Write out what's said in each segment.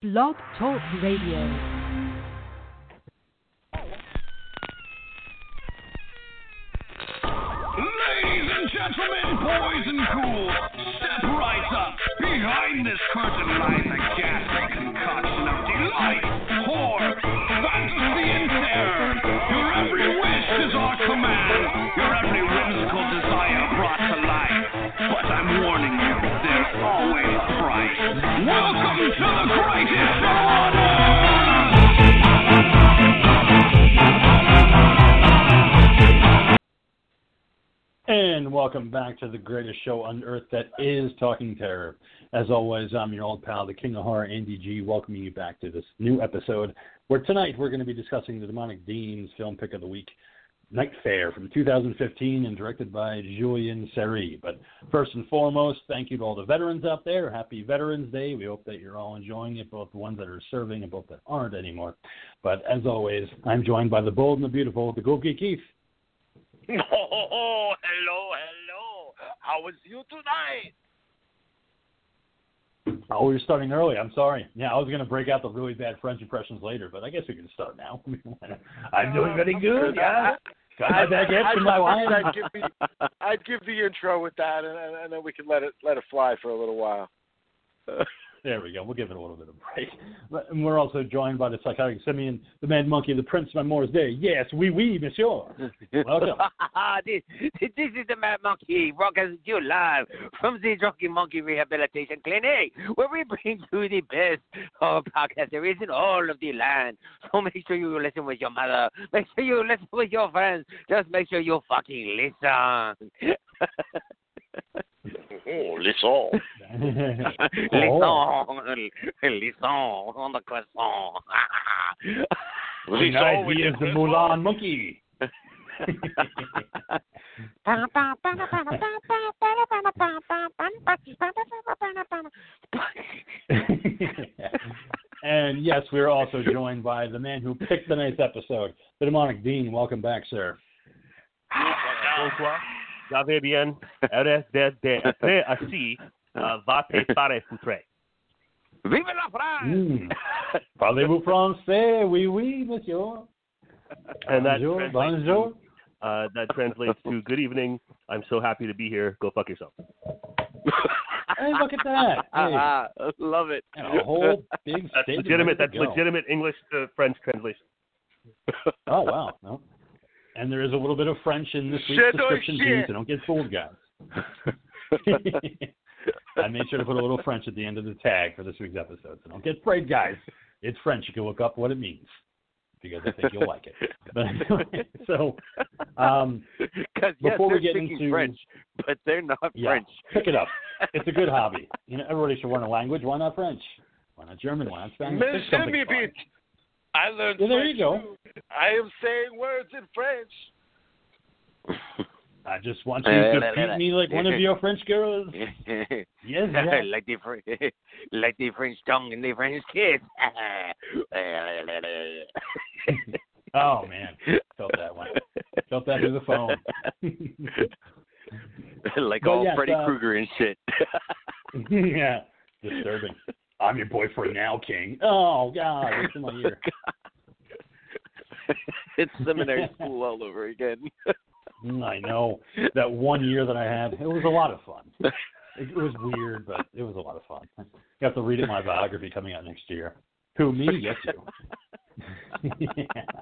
Blog Talk Radio. Ladies and gentlemen, boys and ghouls, step right up. Behind this curtain lies a ghastly concoction of delight, And welcome back to the greatest show on earth that is Talking Terror. As always, I'm your old pal, the King of Horror, Andy G, welcoming you back to this new episode where tonight we're going to be discussing the Demonic Dean's film pick of the week, Night Fare from 2015 and directed by Julien Seri. But first and foremost, thank you to all the veterans out there. Happy Veterans Day. We hope that you're all enjoying it, both the ones that are serving and both that aren't anymore. But as always, I'm joined by the bold and the beautiful, the Gookie Keith. Oh, hello, hello. How is you tonight? Oh, we're starting early. I'm sorry. Yeah, I was going to break out the really bad French impressions later, but I guess we can start now. I'm doing uh, very good. Yeah. Got my baguette from my wine. I'd give the I'd give the intro with that, and, and, and then we can let it let it fly for a little while. There we go. We'll give it a little bit of a break. And we're also joined by the psychotic Simeon, the mad monkey, the Prince of Amour's Day. Yes, oui, oui, monsieur. Welcome. this, this is the Mad Monkey broadcasting you live from the Drunken Monkey Rehabilitation Clinic, where we bring you the best of podcast there is in all of the land. So make sure you listen with your mother. Make sure you listen with your friends. Just make sure you fucking listen. Oh, listen. Oh. listen, listen on the croissant. Tonight he is the Mulan monkey. and yes, we're also joined by the man who picked the night's episode, the demonic Dean. Welcome back, sir. Ah. Bonsoir. Ça va bien. Reste d'être assis. euh, Va préparer foutre. Vive la France! Mm. Parlez-vous français? Oui, oui, monsieur. And that bonjour, translates, bonjour. uh, that translates to good evening. I'm so happy to be here. Go fuck yourself. Hey, look at that. Hey, Ah, love it. and a whole big That's legitimate. That's go. legitimate English to French translation. Oh wow. No. And there is a little bit of French in this week's oh, description too, so don't get fooled, guys. I made sure to put a little French at the end of the tag for this week's episode, so don't get afraid, guys. It's French. You can look up what it means because I think you'll like it. But anyway, so um, yes, Before we get into- French, but they're not yeah, French. pick it up. It's a good hobby. You know, everybody should learn a language. Why not French? Why not German? Why not Spanish? Pick something fun. Bit. I learned Yeah, there French you go. too. I am saying words in French. I just want you to treat me like one of your French girls. Yes, yes. like the Fr- like the French tongue and the French kiss. Oh man, felt that one. Felt that through the phone. like But all yes, Freddy uh, Krueger and shit. yeah, disturbing. I'm your boyfriend now, King. Oh God, it's in my ear. It's seminary school all over again. Mm, I know that one year that I had, it was a lot of fun. It, it was weird, but it was a lot of fun. You have to read it in my biography coming out next year. Who me? Yes, you. yeah.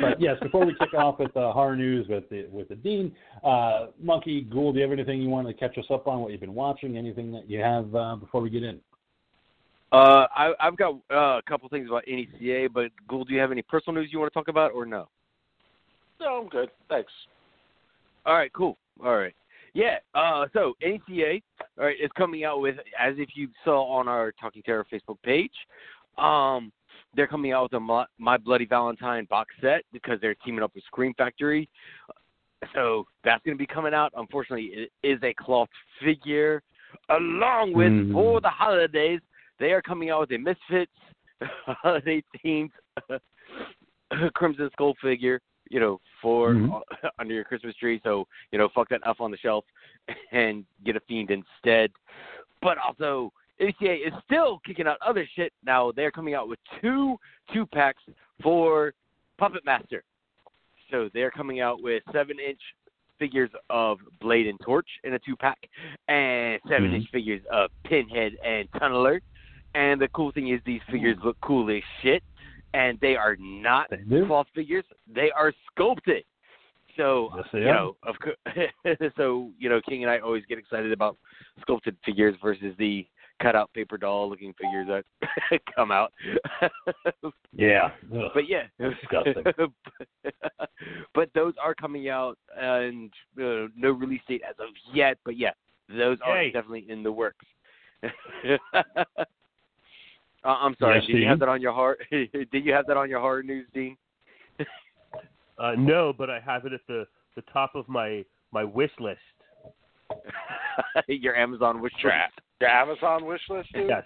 But yes, before we kick off with uh, horror news with the with the dean, uh, Monkey Ghoul, do you have anything you want to catch us up on? What you've been watching? Anything that you have uh, before we get in? Uh, I, I've got uh, a couple things about NECA, but Gould, do you have any personal news you want to talk about, or no? No, I'm good. Thanks. All right, cool. All right. Yeah, uh, so NECA, all right, is coming out with, as if you saw on our Talking Terror Facebook page, um, they're coming out with a My, My Bloody Valentine box set because they're teaming up with Scream Factory. So that's going to be coming out. Unfortunately, it is a cloth figure. Along with, Mm. for the holidays, they are coming out with a Misfits holiday themed Crimson Skull figure you know, for Mhm. under your Christmas tree. So you know, fuck that elf on the shelf and get a fiend instead. But also, NECA is still kicking out other shit. Now they're coming out with two two packs for Puppet Master. So they're coming out with seven inch figures of Blade and Torch in a two pack, and 7 inch figures of Pinhead and Tunneler. And the cool thing is these figures look cool as shit, and they are not They cloth figures; they are sculpted. So Yes, you know, of course, so you know, King and I always get excited about sculpted figures versus the cutout paper doll looking figures that come out. Yeah. Ugh. but yeah, Disgusting. but those are coming out, and uh, no release date as of yet. But yeah, those are definitely in the works. Uh, I'm sorry. Yes, did you have that on your heart? did you have that on your horror news, Dean? Uh, no, but I have it at the the top of my my wish list. your Amazon wish Your, list. your Amazon wish list, dude? Yes.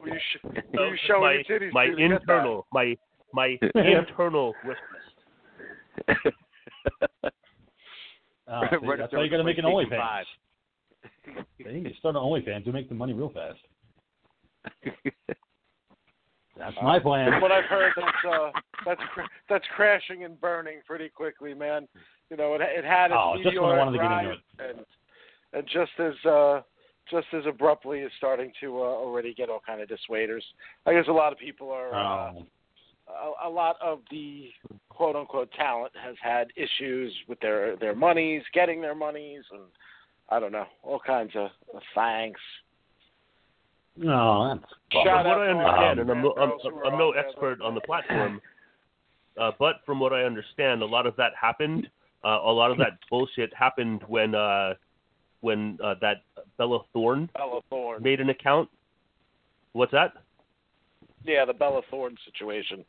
Were you, sh- were So you showing my your titties my to to get that? internal my my internal wish list. Oh, see, Right that's up why you there got to make an PlayStation OnlyFans. 5. See, you start an OnlyFans, you make the money real fast. That's my plan. From what I've heard, that's uh, that's cr- that's crashing and burning pretty quickly, man. You know, it it had its Oh, just meteoric wanted to get into rise, and and just as uh, just as abruptly is starting to uh, already get all kind of dissuaders. I guess a lot of people are. Uh, Um, a, a lot of the quote unquote talent has had issues with their their monies, getting their monies, and I don't know, all kinds of, of thanks. No, that's Shout From what I understand, and I'm, no, I'm, girls who I'm no expert on the platform, uh, but from what I understand, a lot of that happened. Uh, a lot of that bullshit happened when uh, when uh, that Bella Thorne Bella Thorne. made an account. What's that? Yeah, the Bella Thorne situation.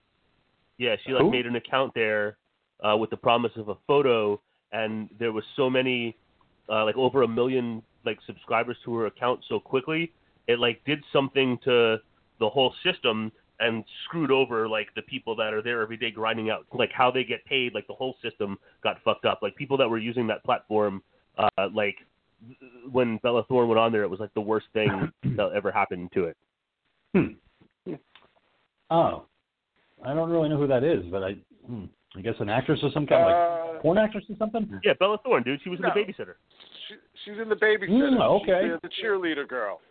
Yeah, she like Who? made an account there uh, with the promise of a photo, and there was so many, uh, like over a million like subscribers to her account so quickly, it like did something to the whole system and screwed over like the people that are there every day grinding out, like how they get paid. Like the whole system got fucked up. Like people that were using that platform, uh, like when Bella Thorne went on there, it was like the worst thing that ever happened to it. Hmm. oh, I don't really know who that is, but I, hmm, I guess an actress or some kind, like Uh, porn actress or something. Yeah, Bella Thorne, dude, she was No. in the babysitter. she, she's in the babysitter. Mm, She's okay. the, the cheerleader girl.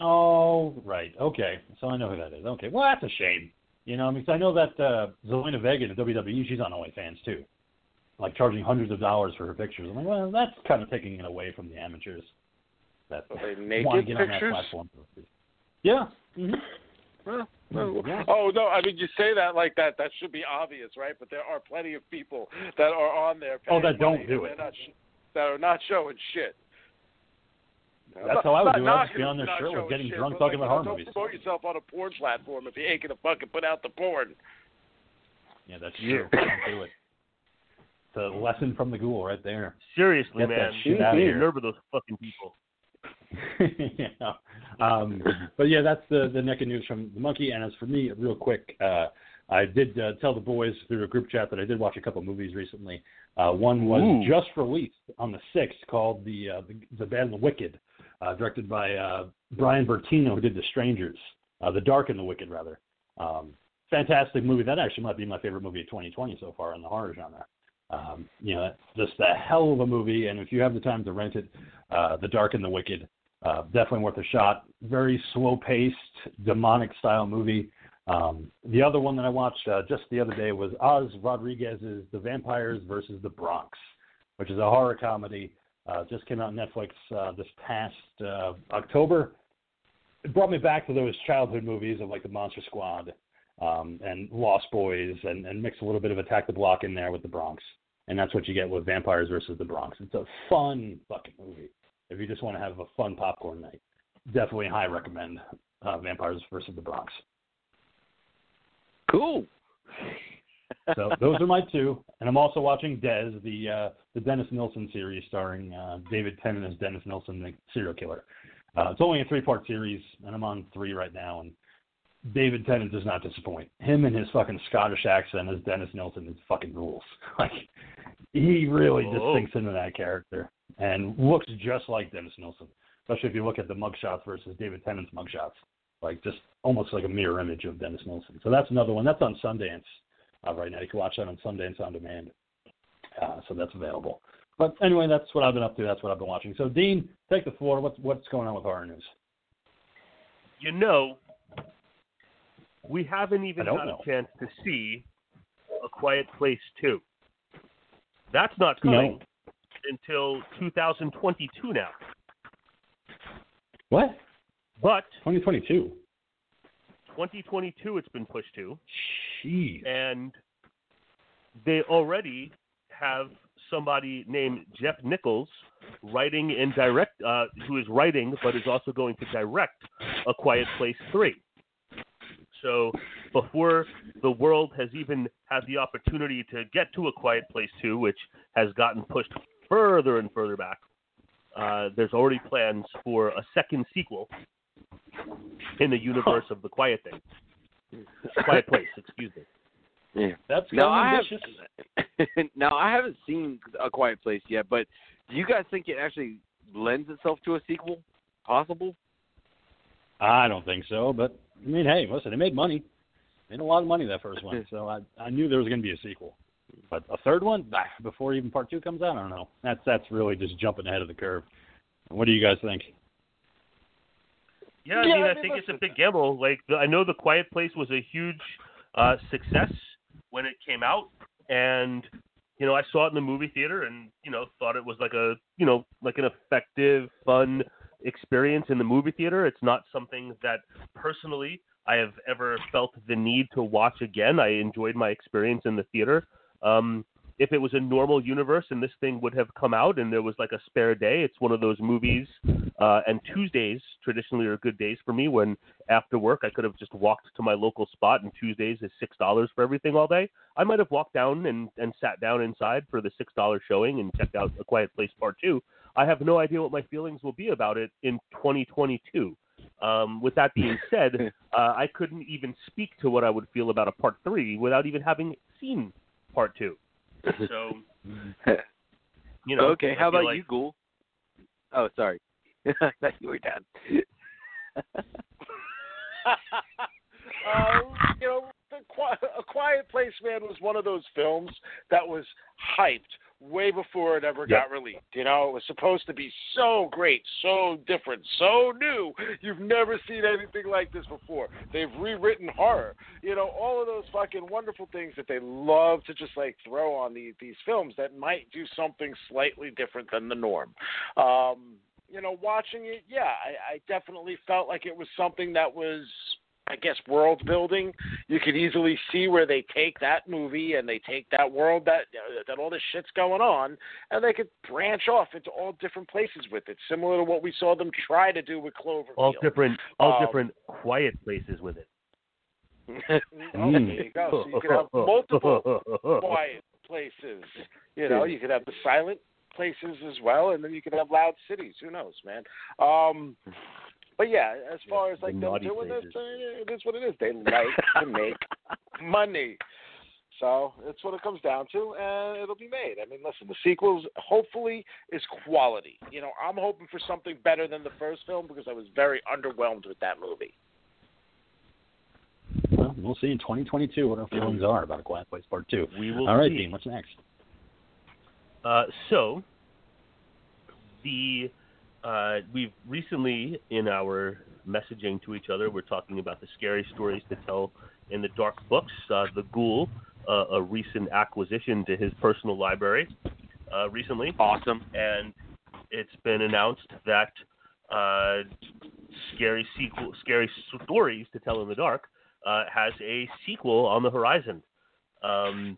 Oh, right. Okay, so I know who that is. Okay, well that's a shame. You know, I mean, 'cause I know that uh, Zelina Vega in the WWE, she's on OnlyFans too, like charging hundreds of dollars for her pictures. I'm like, well, that's kind of taking it away from the amateurs that they want to naked get on that pictures? platform. Yeah. hmm Well, well, Yeah. Oh no! I mean, you say that like that. That should be obvious, right? But there are plenty of people that are on there. Oh, that don't do it. sh- that are not showing shit. That's how I would do it. I'd just be on their for not shirtless, getting shit, drunk, but, talking like, about you know, horror movies. Don't promote yourself on a porn platform if you ain't gonna fucking put out the porn. Yeah, that's true. Don't do it. It's a lesson from the ghoul right there. Seriously, Get that man, shit you outta need here. to nerve of those fucking people. yeah. Um, but yeah, that's the the neck of news from the monkey. And as for me, real quick, uh, I did uh, tell the boys through a group chat that I did watch a couple movies recently. Uh, one was Ooh. just released on the sixth, called the uh, the, the Bad and the Wicked, uh, directed by uh, Brian Bertino, who did The Strangers, uh, The Dark and the Wicked, rather. Um, fantastic movie. That actually might be my favorite movie of 2020 so far in the horror genre. Um, you know, just a hell of a movie, and if you have the time to rent it, uh, The Dark and the Wicked, uh, definitely worth a shot. Very slow-paced, demonic-style movie. Um, the other one that I watched uh, just the other day was Oz Rodriguez's The Vampires versus the Bronx, which is a horror comedy. Uh, just came out on Netflix uh, this past uh, October. It brought me back to those childhood movies of like the Monster Squad um, and Lost Boys, and, and mix a little bit of Attack the Block in there with the Bronx. And that's what you get with Vampires versus the Bronx. It's a fun fucking movie. If you just want to have a fun popcorn night, definitely high recommend uh, Vampires versus the Bronx. Cool. So those are my two, and I'm also watching Des, the uh, the Dennis Nilsen series starring uh, David Tennant as Dennis Nilsen, the serial killer. Uh, it's only a three part series, and I'm on three right now. And David Tennant does not disappoint. Him and his fucking Scottish accent as Dennis Nilsen is fucking rules. Like he really just sinks into that character and looks just like Dennis Nilsen. especially if you look at the mugshots versus David Tennant's mugshots, like just almost like a mirror image of Dennis Nilsen. So that's another one. That's on Sundance uh, right now. You can watch that on Sundance on demand. Uh, so that's available. But anyway, that's what I've been up to. That's what I've been watching. So Dean, take the floor. What's what's going on with horror news? You know, we haven't even had know. a chance to see A Quiet Place 2. That's not coming until 2022 now. What? But 2022. 2022 it's been pushed to, Jeez. and they already have somebody named Jeff Nichols writing and direct, uh, who is writing but is also going to direct A Quiet Place 3. So before the world has even had the opportunity to get to A Quiet Place 2, which has gotten pushed further and further back, uh, there's already plans for a second sequel in the universe of The Quiet Thing. Quiet Place, excuse me. Yeah. That's No, kind of I ambitious. have. now I haven't seen A Quiet Place yet, but do you guys think it actually lends itself to a sequel? Possible? I don't think so, but I mean, hey, listen, it made money. Made a lot of money that first one, so I I knew there was going to be a sequel. But a third one before even part two comes out, I don't know. That's that's really just jumping ahead of the curve. What do you guys think? Yeah, I Yeah, mean, I I mean, think it's a big gamble. Like, I know The Quiet Place was a huge uh, success when it came out, and you know, I saw it in the movie theater, and you know, thought it was like a, you know, like an effective, fun experience in the movie theater. It's not something that personally I have ever felt the need to watch again. I enjoyed my experience in the theater. Um, if it was a normal universe and this thing would have come out and there was like a spare day, it's one of those movies. Uh, and Tuesdays traditionally are good days for me when after work I could have just walked to my local spot and Tuesdays is six dollars for everything all day. I might have walked down and, and sat down inside for the six dollar showing and checked out A Quiet Place Part Two. I have no idea what my feelings will be about it in 2022. Um, with that being said, uh, I couldn't even speak to what I would feel about a part three without even having seen part two. So, you know. okay, how about like- you, Ghoul? Oh, sorry. I thought you were done. uh, you know, the Qui- A Quiet Place, man, was one of those films that was hyped way before it ever got released. You know, it was supposed to be so great, so different, so new. You've never seen anything like this before. They've rewritten horror. You know, all of those fucking wonderful things that they love to just like throw on these these films that might do something slightly different than the norm. Um, you know, watching it, yeah, I, I definitely felt like it was something that was I guess world building. You could easily see where they take that movie and they take that world that uh, that all this shit's going on, and they could branch off into all different places with it, similar to what we saw them try to do with Cloverfield. all different, all Um, different quiet places with it. There you go. So you could have multiple quiet places. You know, you could have the silent places as well, and then you could have loud cities. Who knows, man? Um, but yeah, as far as the like them naughty doing this, uh, it is what it is. They like to make money. So that's what it comes down to, and it'll be made. I mean, listen, the sequels hopefully is quality. You know, I'm hoping for something better than the first film because I was very underwhelmed with that movie. Well, we'll see in 2022 what our feelings are about A Quiet Place Part Two. We will All right, see. Dean, what's next? Uh, so, the uh, we've recently in our messaging to each other, we're talking about the scary stories to tell in the dark books. Uh, the Ghoul, uh, a recent acquisition to his personal library, uh, recently, awesome. and it's been announced that uh, scary sequel, scary stories to tell in the dark, uh, has a sequel on the horizon. Um,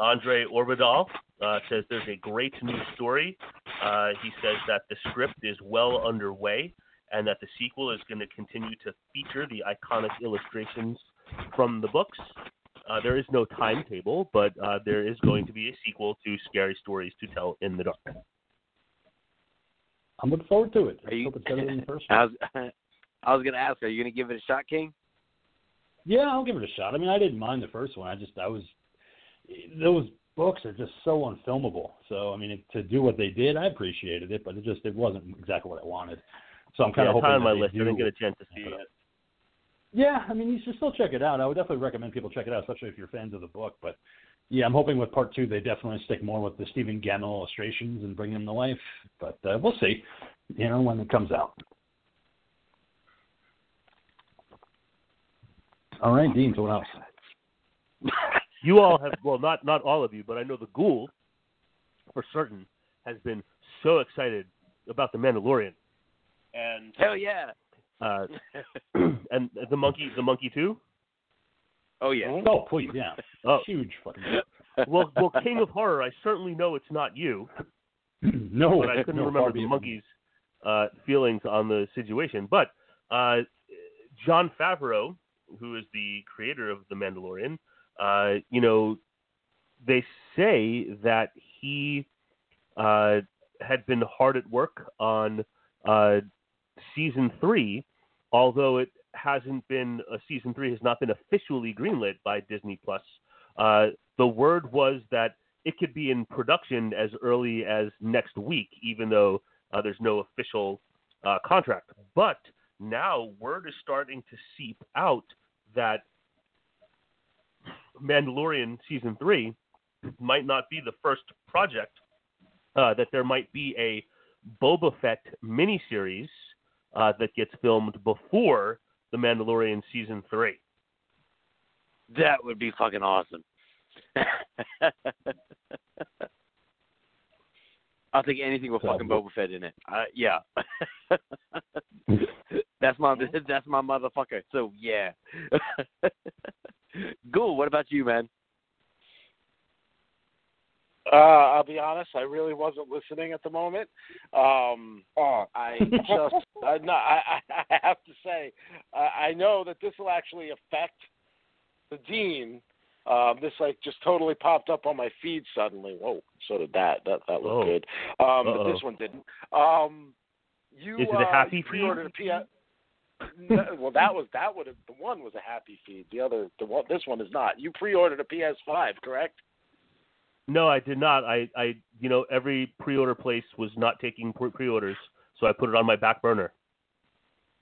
André Øvredal uh, says there's a great new story. Uh, he says that the script is well underway and that the sequel is going to continue to feature the iconic illustrations from the books. Uh, there is no timetable, but uh, there is going to be a sequel to Scary Stories to Tell in the Dark. I'm looking forward to it. I Are you- hope it's better than the first I one. was, I was gonna ask, are you gonna give it a shot, King? Yeah, I'll give it a shot. I mean, I didn't mind the first one. I just, I was, those books are just so unfilmable. So, I mean, it, to do what they did, I appreciated it, but it just, it wasn't exactly what I wanted. So I'm kind yeah, of it's hoping on that my they list. I do didn't get a chance to see it it. Yeah, I mean, you should still check it out. I would definitely recommend people check it out, especially if you're fans of the book. But yeah, I'm hoping with part two they definitely stick more with the Stephen Gammell illustrations and bring him to life. But uh, we'll see, you know, when it comes out. All right, Dean. So what else? You all have well, not not all of you, but I know the Ghoul, for certain, has been so excited about the Mandalorian, and Hell yeah. uh, and the monkey, the monkey too. Oh yeah. Oh, please, yeah, Oh, huge fucking. well, well, King of Horror. I certainly know it's not you, no, but I couldn't no, remember the monkey's uh, feelings on the situation. But uh, Jon Favreau, who is the creator of the Mandalorian, uh, you know, they say that he uh, had been hard at work on uh, season three, although it hasn't been uh, season three has not been officially greenlit by Disney Plus. Uh, the word was that it could be in production as early as next week, even though there's no official contract. But now word is starting to seep out that Mandalorian season three might not be the first project. Uh, that there might be a Boba Fett miniseries uh, that gets filmed before the Mandalorian season three. That would be fucking awesome. I'll take anything with fucking Boba Fett in it. Uh, yeah. that's my that's my motherfucker. So yeah. Ghoul, what about you, man? Uh, I'll be honest, I really wasn't listening at the moment. Um, oh. I just, I, no, I, I I have to say, I, I know that this will actually affect the dean. Um, this like just totally popped up on my feed suddenly. Whoa, so did that. That that looked Oh. good. Um, but Uh-oh. this one didn't. Um, you Is it a uh, happy you feed? pre-ordered a PS. No, well, that was that would have the one was a happy feed. The other, the one, this one is not. You pre-ordered a PS5, correct? No, I did not. I, I, you know, every pre-order place was not taking pre- pre-orders, so I put it on my back burner.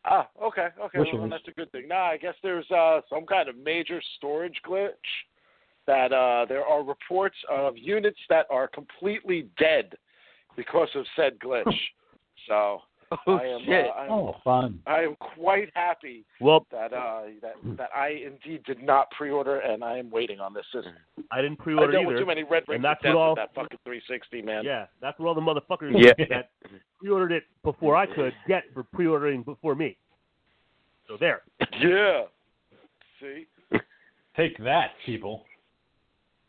Ah, okay, okay. Well, that's a good thing. Nah, I guess there's uh, some kind of major storage glitch that uh, there are reports of units that are completely dead because of said glitch. so Oh I am, shit. uh, I'm, Oh, fun. I am quite happy Well, that uh, that that I indeed did not pre-order, and I am waiting on this system. I didn't pre-order dealt with either. too many red rings and that's of what all- that fucking 360, man. Yeah, that's what all the motherfuckers Yeah. that pre-ordered it before I could get for pre-ordering before me. So there. Yeah. See, Take that, people.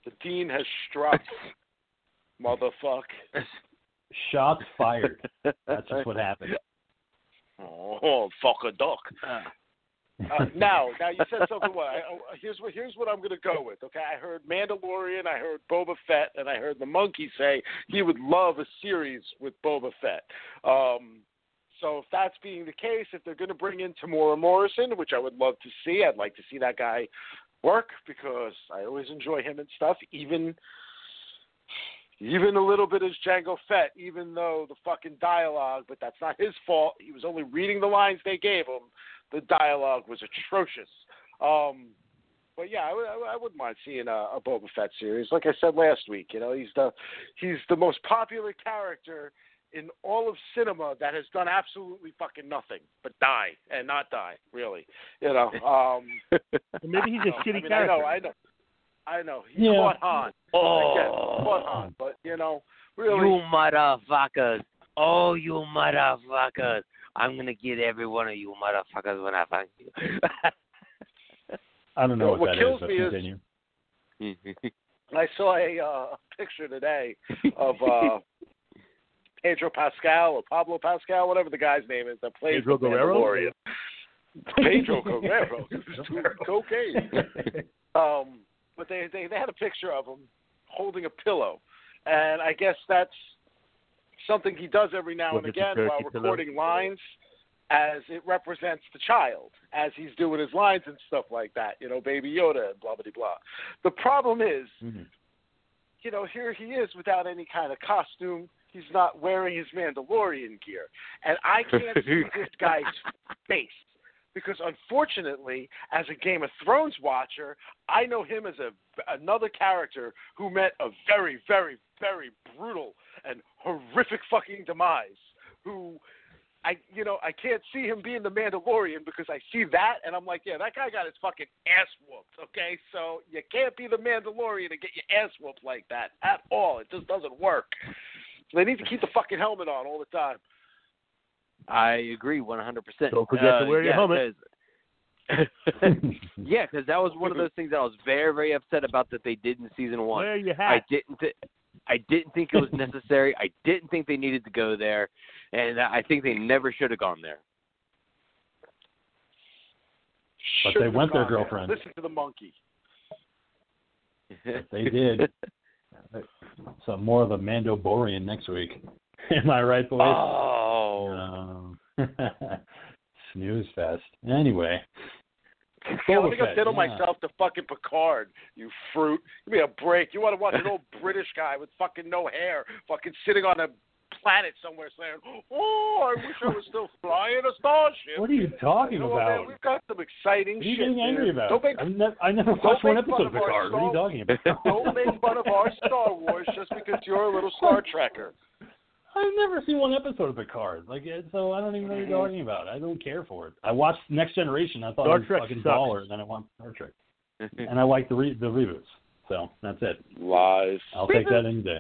the dean has struck, motherfuck. Shots fired. That's just what happened. Oh, fuck a duck. Uh, now, now you said something. What? I, here's what here's what I'm going to go with. Okay, I heard Mandalorian, I heard Boba Fett, and I heard the monkey say he would love a series with Boba Fett. Um, so if that's being the case, if they're going to bring in Temuera Morrison, which I would love to see, I'd like to see that guy work because I always enjoy him and stuff. Even even a little bit as Jango Fett, even though the fucking dialogue, but that's not his fault. He was only reading the lines they gave him. The dialogue was atrocious. Um, but yeah, I, would- I, would- I wouldn't mind seeing a, a Boba Fett series. Like I said last week, you know, he's the he's the most popular character in all of cinema that has done absolutely fucking nothing but die and not die. Really, you know. Um, Maybe he's a shitty I mean, character. I know, I know, I know. He Yeah. caught Han. I get it. Oh, Caught Han, but you know, really. you motherfuckers. Oh, you motherfuckers. I'm going to get every one of you motherfuckers when I find you. I don't know Well, what, what that kills is, but me is- I saw a uh, picture today of uh, Pedro Pascal or Pablo Pascal, whatever the guy's name is, that plays Pedro the Guerrero? Pedro Guerrero. He was cocaine. Um, but they, they they had a picture of him holding a pillow, and I guess that's something he does every now Was and again while turkey pillow? recording lines, as it represents the child as he's doing his lines and stuff like that. You know, Baby Yoda and blah blah blah. The problem is Mhm. you know, here he is without any kind of costume. he's not wearing his Mandalorian gear, and I can't see this guy's face because unfortunately, as a Game of Thrones watcher, I know him as a another character who met a very, very, very brutal and horrific fucking demise. Who I you know I can't see him being the Mandalorian because I see that and I'm like, yeah, that guy got his fucking ass whooped. Okay, so you can't be the Mandalorian and get your ass whooped like that at all. It just doesn't work. They need to keep the fucking helmet on all the time. I agree 100%. Don't forget to Uh, wear your yeah, helmet. 'cause- yeah, because that was one of those things that I was very, very upset about that they did in season one. Wear your I didn't. Th- I didn't think it was necessary. I didn't think they needed to go there, and I think they never should have gone there. But Shouldn't they went there, gone there. girlfriend. Listen to the monkey. They did. So more of a Mandalorian next week. Am I right, boys? Oh. Um, snooze fest. Anyway. Yeah, let me go diddle yeah. myself to fucking Picard, you fruit. Give me a break. You want to watch an old British guy with fucking no hair, fucking sitting on a planet somewhere saying, "Oh, I wish I was still flying a starship." What are you talking You know about? man? We've got some exciting What are you shit. getting angry about? Don't make never, I never watched one episode of Picard. What are you talking about? don't make fun of our Star Wars just because you're a little Star Trekker. I've never seen one episode of Picard. Like, so I don't even know what you're mm-hmm. talking about. I don't care for it. I watched Next Generation. I thought Star it was Trek fucking sucks. baller, and then I watched Star Trek, and I like the re- the reboots. So that's it. Lies. I'll take that any day.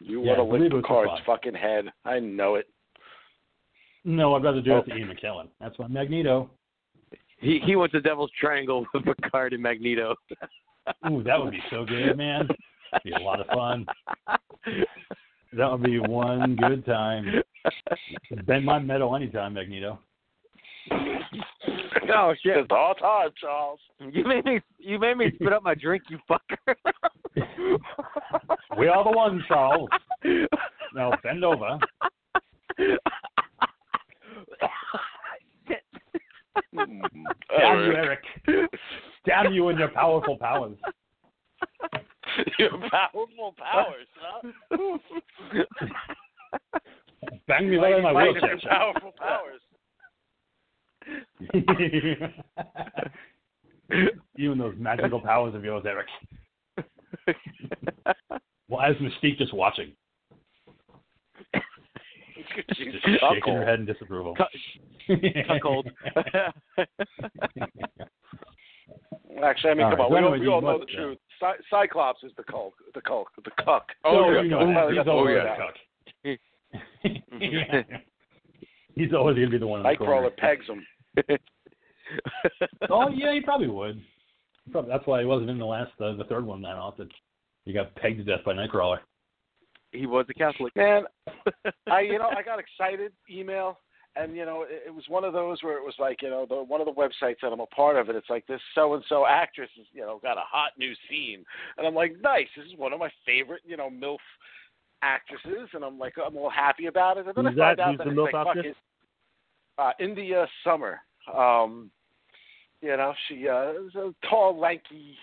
You Yeah, want to lick reboots are Picard's fucking head. I know it. No, I'd rather do it to Oh. Ian McKellen. That's why Magneto. he he wants a Devil's Triangle with Picard and Magneto. Ooh, that would be so good, man. It'd Be a lot of fun. That would be one good time. Bend my metal anytime, Magneto. oh shit! Just all time, Charles. You made me you made me spit up my drink, you fucker. We are the ones, Charles. Now bend over. Mm. Damn you, Eric. Eric. Damn you and your powerful powers. Your powerful powers, huh? Bang me right in my wheelchair. powerful powers. you and those magical powers of yours, Eric. Well, is Mystique just watching, She's just shaking her head in disapproval. Cuckold. Actually, I mean, All come right, on, we, all, we all know the uh, truth. Cy- Cyclops is the cuck, the cuck, the cuck. Oh, yeah. you know, Oh, yeah. he's always Oh, a cuck. he's always gonna be the one in the corner. Nightcrawler pegs him. Oh yeah, he probably would. Probably, that's why he wasn't in the last, uh, the third one that often. He got pegged to death by Nightcrawler. he was a Catholic. Man, I you know I got excited email and you know it, it was one of those where it was like you know the one of the websites that I'm a part of and it's like this so and so actress is you know got a hot new scene and I'm like nice this is one of my favorite you know milf actresses and I'm like I'm all happy about it and then Who's I find that? out Who's that the it's MILF like fuck it, uh, India Summer um you know she uh is a tall lanky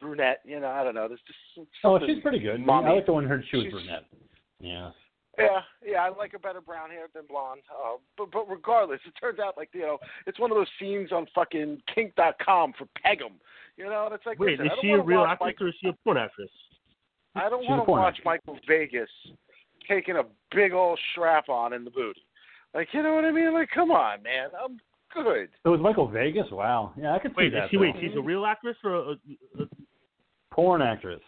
brunette you know I don't know there's just Oh, she's pretty good. mommy. I like the one who heard she was She's- brunette. Yeah. Yeah, yeah, I like her better brown hair than blonde. Uh, but but regardless, it turns out like you know it's one of those scenes on fucking Kink.com for Pegum. You know, and it's like Wait, listen, is I don't she a wanna real watch actress Michael, or is she a porn actress? I don't want to watch actress. Michael Vegas taking a big old strap on in the booty. Like you know what I mean? Like come on, man, I'm good. It was Michael Vegas. Wow. Yeah, I could see Wait, that. is she wait, she's a real actress or a, a, a porn actress.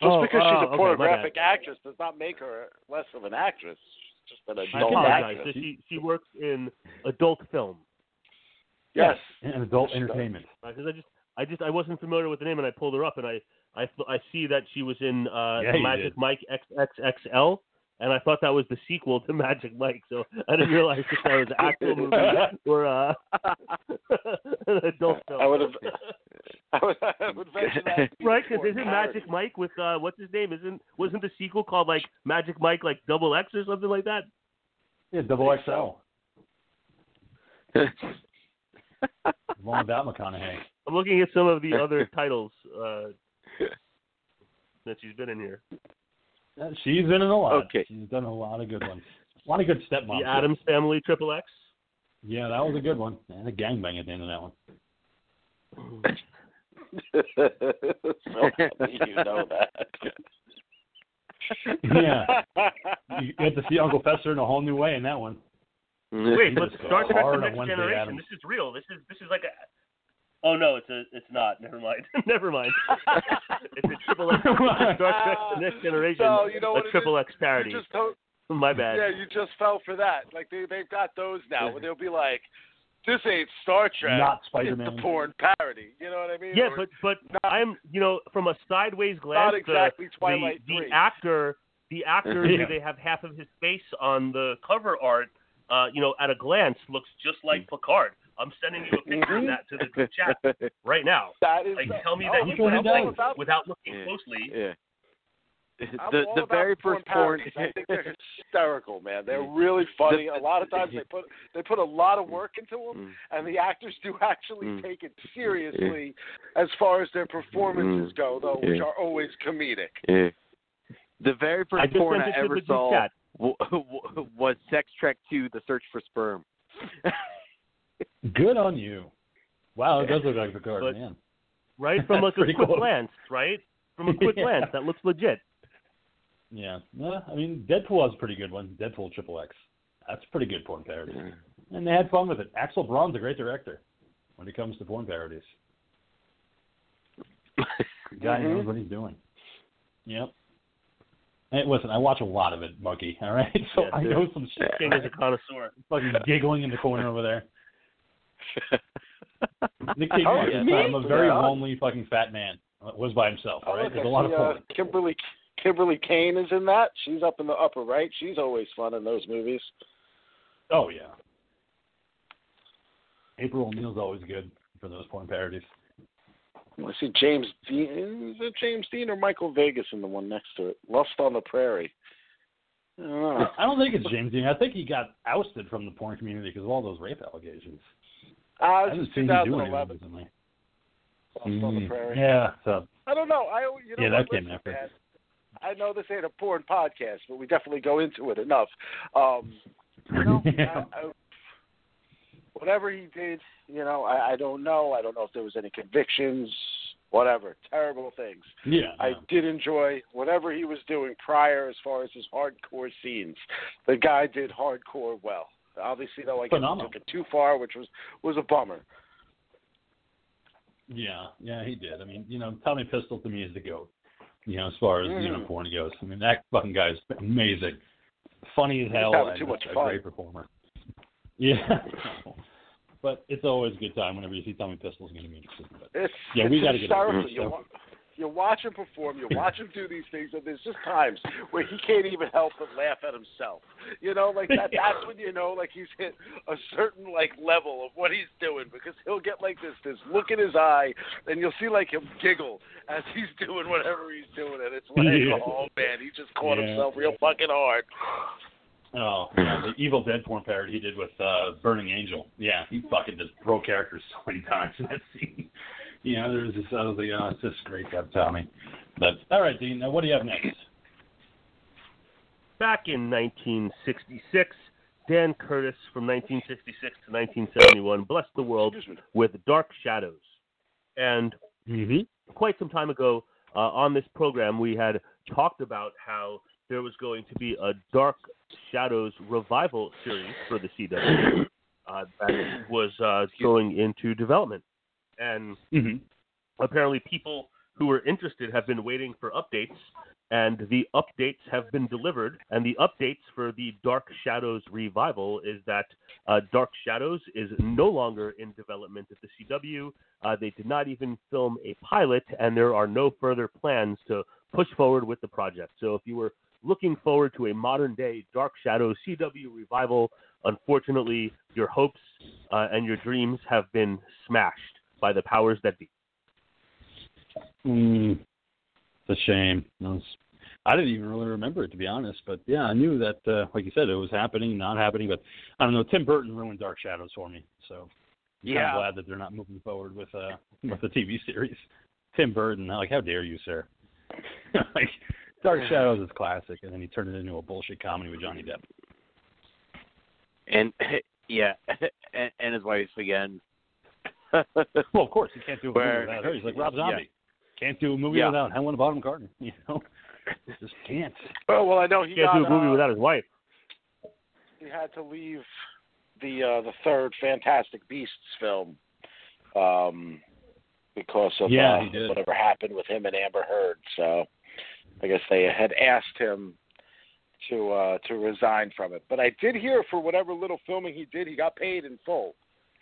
Just Oh, because oh, she's a okay, pornographic actress does not make her less of an actress. She's just an adult apologize. actress. So she she works in adult film. Yes. And adult She entertainment. Because I just I just I wasn't familiar with the name and I pulled her up and I I I see that she was in uh Yeah, Magic did. Mike XXXL and I thought that was the sequel to Magic Mike, so I didn't realize that that was an actual movie or uh, an adult film. I would have. I would, I would venture that. Right, because isn't parody. Magic Mike with uh, what's his name? Isn't wasn't the sequel called like Magic Mike like Double X or something like that? Yeah, double XL. so. Long about McConaughey. I'm looking at some of the other titles uh, that she's been in here. She's been in a lot. Okay. She's done a lot of good ones. A lot of good stepmom. The. Addams Family Triple X. Yeah, that was a good one. And a gangbang at the end of that one. so happy you know that. Yeah. You get to see Uncle Fester in a whole new way in that one. Wait, but Jesus, Star Trek: The Next Generation. This is real. This is this is like a. Oh no, it's a it's not. Never mind. Never mind. it's a triple X. Star Trek: The Next Generation. No, you know what a triple? X parody. You just don't, My bad. yeah, you just fell for that. Like they they've got those now where they'll be like, "This ain't Star Trek, Not it's Spider-Man. a porn parody." You know what I mean? Yeah, Or but but not- I'm you know from a sideways glance. not glance, exactly the, Twilight the, the actor the actor Yeah. who they have half of his face on the cover art, uh, you know, at a glance looks just like Picard. I'm sending you a picture of that to the group chat right now. that is Like, tell me oh, that you sure he like about- without looking Yeah. closely. Yeah. I'm The the very first porn. parodies. I think they're hysterical, man. They're really funny. The- a lot of times they put they put a lot of work into them, Mm. and the actors do actually Mm. take it seriously as far as their performances Mm. go, though, which Yeah. are always comedic. Yeah. The very first just porn I ever saw w- w- was Sex Trek 2: The Search for Sperm. Good on you. Wow, it does look like Picard, But- man. right? From like a quick cool. glance, right? From a quick Yeah. glance, that looks legit. Yeah. Well, I mean, Deadpool was a pretty good one. Deadpool Triple X. That's a pretty good porn parody. And they had fun with it. Axel Braun's a great director when it comes to porn parodies. The guy Mhm. knows what he's doing. Yep. Hey, listen, I watch a lot of it, Monkey. All right, so Yeah, I know some shit. King is a connoisseur. Fucking giggling in the corner over there. Nick Cage Oh, was yeah, I'm a very Yeah. lonely fucking fat man. Was by himself. all right? Oh, right, there's I a lot of see, uh, porn. Kimberly Kimberly Kane is in that. She's up in the upper right. She's always fun in those movies. Oh yeah. April O'Neil's always good for those porn parodies. I see James Deen. Is it James Deen or Michael Vegas in the one next to it? Lust on the Prairie. I don't know. I don't think it's James Deen. I think he got ousted from the porn community because of all those rape allegations. Uh, I this haven't is seen him do anything 2011. recently. Lust on the Mm, Yeah, so I don't know. I you know Yeah, that came after. man, I know this ain't a porn podcast, but we definitely go into it enough. Um, you know, Yeah. I, I, whatever he did, you know, I, I don't know. I don't know if there was any convictions. Whatever, terrible things. yeah, I yeah. did enjoy whatever he was doing prior, as far as his hardcore scenes. The guy did hardcore well. Obviously, though, I guess Phenomenal. took it too far, which was was a bummer. Yeah, yeah, he did. I mean, you know, Tommy Pistol to me is the goat. You know, as far as you know, Mhm. porn goes. I mean, that fucking guy is amazing, funny as hell, and too much just a fun. great performer. Yeah, but it's always a good time whenever you see Tommy Pistol's going to be interested. But It's, Yeah, we gotta get over hysterical. You, so. You watch him perform, you watch him do these things, and there's just times where he can't even help but laugh at himself. You know, like that. That's when you know, like he's hit a certain like level of what he's doing because he'll get like this, this look in his eye, and you'll see like him giggle as he's doing whatever he's doing, and it's like, Yeah. oh man, he just caught Yeah. himself real fucking hard. Oh, yeah, the Evil Dead porn parody he did with uh, Burning Angel. Yeah, he fucking just broke characters so many times in that scene. You know, there's this other thing. Oh, it's just great to have Tommy. But all right, Dean. Now, what do you have next? Back in 1966, Dan Curtis from 1966 to 1971 blessed the world with Dark Shadows. And Mm-hmm. quite some time ago uh, on this program, we had talked about how there was going to be a Dark Shadows revival series for the CW uh, that was uh, going into development. And Mm-hmm. apparently, people who were interested have been waiting for updates, and the updates have been delivered. And the updates for the Dark Shadows revival is that uh, Dark Shadows is no longer in development at the CW. Uh, they did not even film a pilot, and there are no further plans to push forward with the project. So if you were looking forward to a modern day Dark Shadows CW revival, unfortunately, your hopes uh, and your dreams have been smashed by the powers that be. Mm, it's a shame. It was- I didn't even really remember it to be honest. But yeah, I knew that, uh, like you said, it was happening, not happening. But I don't know. Tim Burton ruined Dark Shadows for me, so I'm Yeah. glad that they're not moving forward with uh with the TV series. Tim Burton, like how dare you, sir? like Dark Shadows is classic, and then he turned it into a bullshit comedy with Johnny Depp. And yeah, and, and his wife again. Well, of course, he can't do a movie without her. He's like Rob Yeah. Zombie. Can't do a movie Yeah. without Helena Bonham Carter. You know, just can't. Oh well, I know he He can't got, do a movie uh, without his wife. he had to leave the uh, the third Fantastic Beasts film um, because of Yeah, uh, whatever happened with him and Amber Heard. So I guess they had asked him to uh, to resign from it. But I did hear for whatever little filming he did, he got paid in full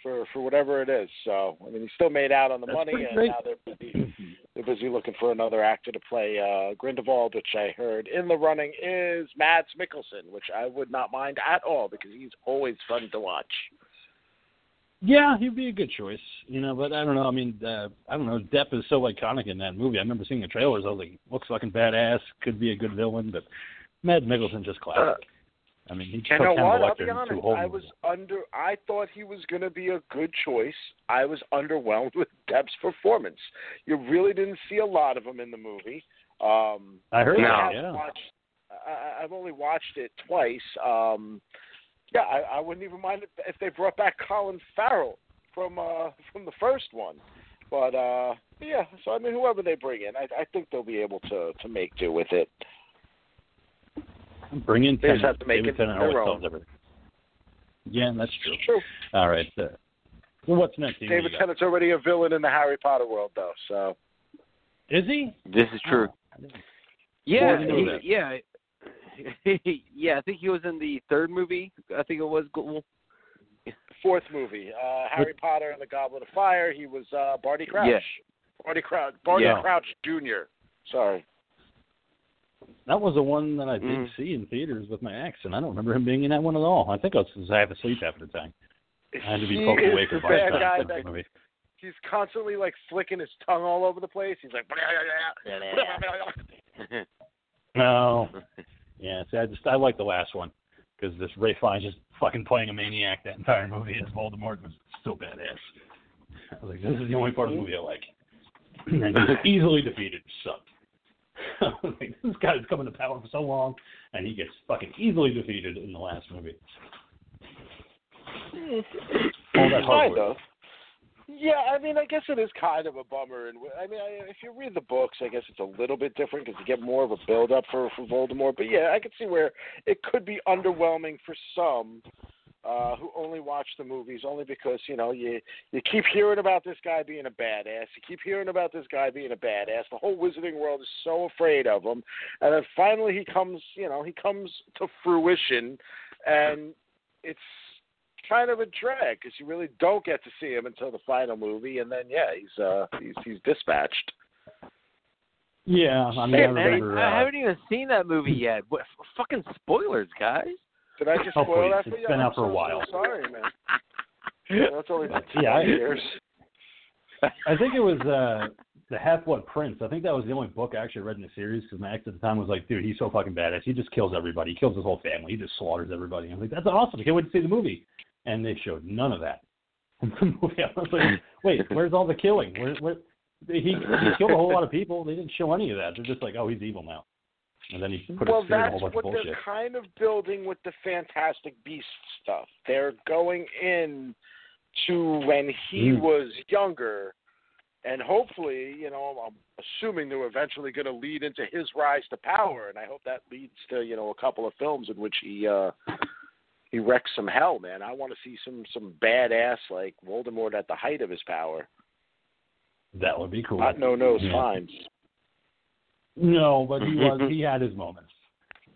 for for whatever it is. So I mean, he still made out on the That's money, and great. now they're busy, they're busy looking for another actor to play uh, Grindelwald, which I heard in the running is Mads Mikkelsen, which I would not mind at all because he's always fun to watch. Yeah, he'd be a good choice, you know. But I don't know. I mean, uh, I don't know. Depp is so iconic in that movie. I remember seeing the trailers. I was like, looks fucking badass. Could be a good villain, but Mads Mikkelsen just classic. I mean, he You know what? I'll be honest. I was under. I thought he was going to be a good choice. I was underwhelmed with Depp's performance. You really didn't see a lot of him in the movie. Um, I heard that. Yeah. watched. I, I've only watched it twice. Um, yeah, I, I wouldn't even mind if, if they brought back Colin Farrell from uh, from the first one. But uh, yeah, so I mean, whoever they bring in, I, I think they'll be able to to make do with it. Bring in They just have to make David it Tennant their always own. everything. Yeah, that's true. It's true. All right. Uh, well, what's next? David you got? Tennant's already a villain in the Harry Potter world, though. So Is he? This is true. Oh, Yeah, he, yeah, yeah. I think he was in the third movie. I think it was. Fourth movie, uh, Harry Potter and the Goblet of Fire. He was uh, Barty Crouch. Yeah. Barty Crouch. Barty Yeah. Crouch Jr. Sorry. That was the one that I did Mm. see in theaters with my ex, and I don't remember him being in that one at all. I think I was because I have to sleep half the time. I had to be poked awake the by the bad guy the that movie. he's constantly like flicking his tongue all over the place. He's like. No. Yeah, see, I just I like the last one because this Ralph Fiennes just fucking playing a maniac that entire movie as Voldemort was so badass. I was like, this is the only part of the movie I like. and he was easily defeated. Sucked. I was like, this guy's coming to power for so long, and he gets fucking easily defeated in the last movie. All that hard kind of. Yeah, I mean, I guess it is kind of a bummer, and I mean, I, if you read the books, I guess it's a little bit different because you get more of a build up for for Voldemort. But yeah, I can see where it could be underwhelming for some uh, who only watch the movies, only because you know you you keep hearing about this guy being a badass, you keep hearing about this guy being a badass. The whole Wizarding world is so afraid of him, and then finally he comes, you know, he comes to fruition, and it's kind of a drag because you really don't get to see him until the final movie, and then yeah, he's uh he's he's dispatched. Yeah, I mean, I Shit, man, remember. I Uh, haven't even seen that movie yet. What fucking spoilers, guys? Did I just Oh, spoil that for It's you? been I'm out for a so, while. So sorry, man. That's only been Yeah, I- 20 years. I think it was uh the Half Blood Prince. I think that was the only book I actually read in the series because my ex at the time was like, "Dude, he's so fucking badass. He just kills everybody. He kills his whole family. He just slaughters everybody." I'm like, "That's awesome. I can't wait to see the movie." And they showed none of that in the movie. I was like, "Wait, where's all the killing? Where, where, he, he killed a whole lot of people. They didn't show any of that. They're just like, oh, he's evil now." And then he put well, his spirit in a that's whole bunch what of bullshit. they're kind of building with the Fantastic Beast stuff. They're going in to when he Mm. was younger, and hopefully, you know, I'm assuming they're eventually going to lead into his rise to power, and I hope that leads to you know a couple of films in which he uh he wrecks some hell, man. I want to see some some badass like Voldemort at the height of his power, That would be cool. not no no Yeah. fines. No, but he was he had his moments.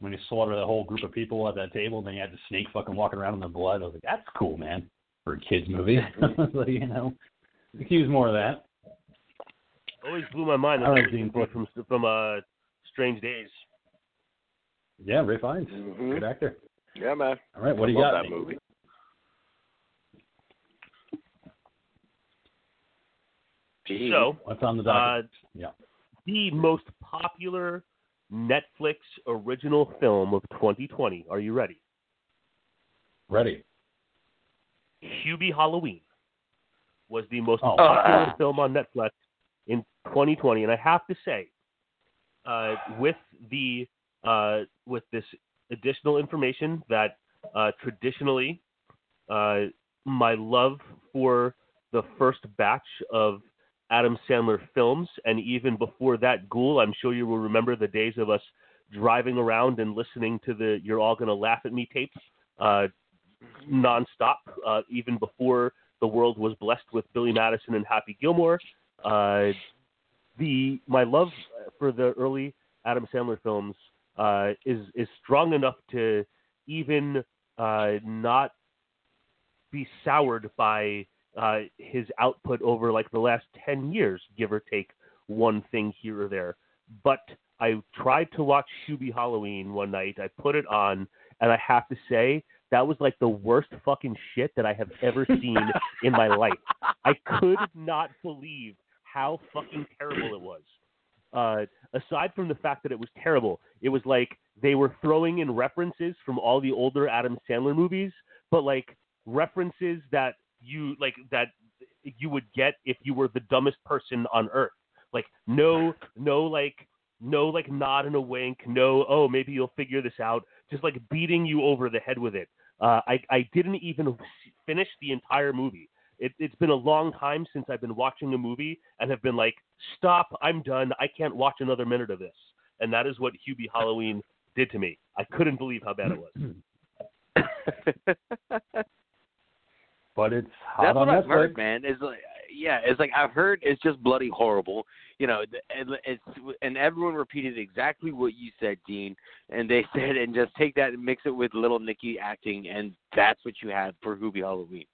When he slaughtered that whole group of people at that table, and then he had the snake fucking walking around in the blood. I was like, that's cool, man, for a kids movie. like, you know, we could use more of that. Always blew my mind. I like That Dean from from, from uh, Strange Days. Yeah, Ralph Fiennes, Mhm. good actor. Yeah, man. All right, what do you love got? that Nate? movie. So, What's on the uh, yeah. The most popular Netflix original film of 2020. Are you ready? Ready? Hubie Halloween was the most Oh. popular film on Netflix in 2020, and I have to say, uh, with the uh, with this additional information that uh, traditionally uh, my love for the first batch of Adam Sandler films, and even before that, Ghoul. I'm sure you will remember the days of us driving around and listening to the "You're All Gonna Laugh at Me" tapes uh, nonstop, uh, even before the world was blessed with Billy Madison and Happy Gilmore. Uh, the my love for the early Adam Sandler films uh, is is strong enough to even uh, not be soured by uh, his output over like the last ten years, give or take one thing here or there. But I tried to watch Hubie Halloween one night. I put it on, and I have to say that was like the worst fucking shit that I have ever seen in my life. I could not believe how fucking terrible it was. Uh, aside from the fact that it was terrible, it was like they were throwing in references from all the older Adam Sandler movies, but like references that you like that you would get if you were the dumbest person on earth. Like no, no, like no, like nod and a wink. No, oh, maybe you'll figure this out. Just like beating you over the head with it. Uh, I I didn't even finish the entire movie. It, it's been a long time since I've been watching a movie and have been like, stop, I'm done. I can't watch another minute of this. And that is what Hubie Halloween did to me. I couldn't believe how bad it was. but it's hot That's on what I've heard, man. Is like, yeah, it's like I've heard it's just bloody horrible. You know, and it's and everyone repeated exactly what you said, Dean. And they said, and just take that and mix it with Little Nicky acting, and that's what you have for Hubie Halloween.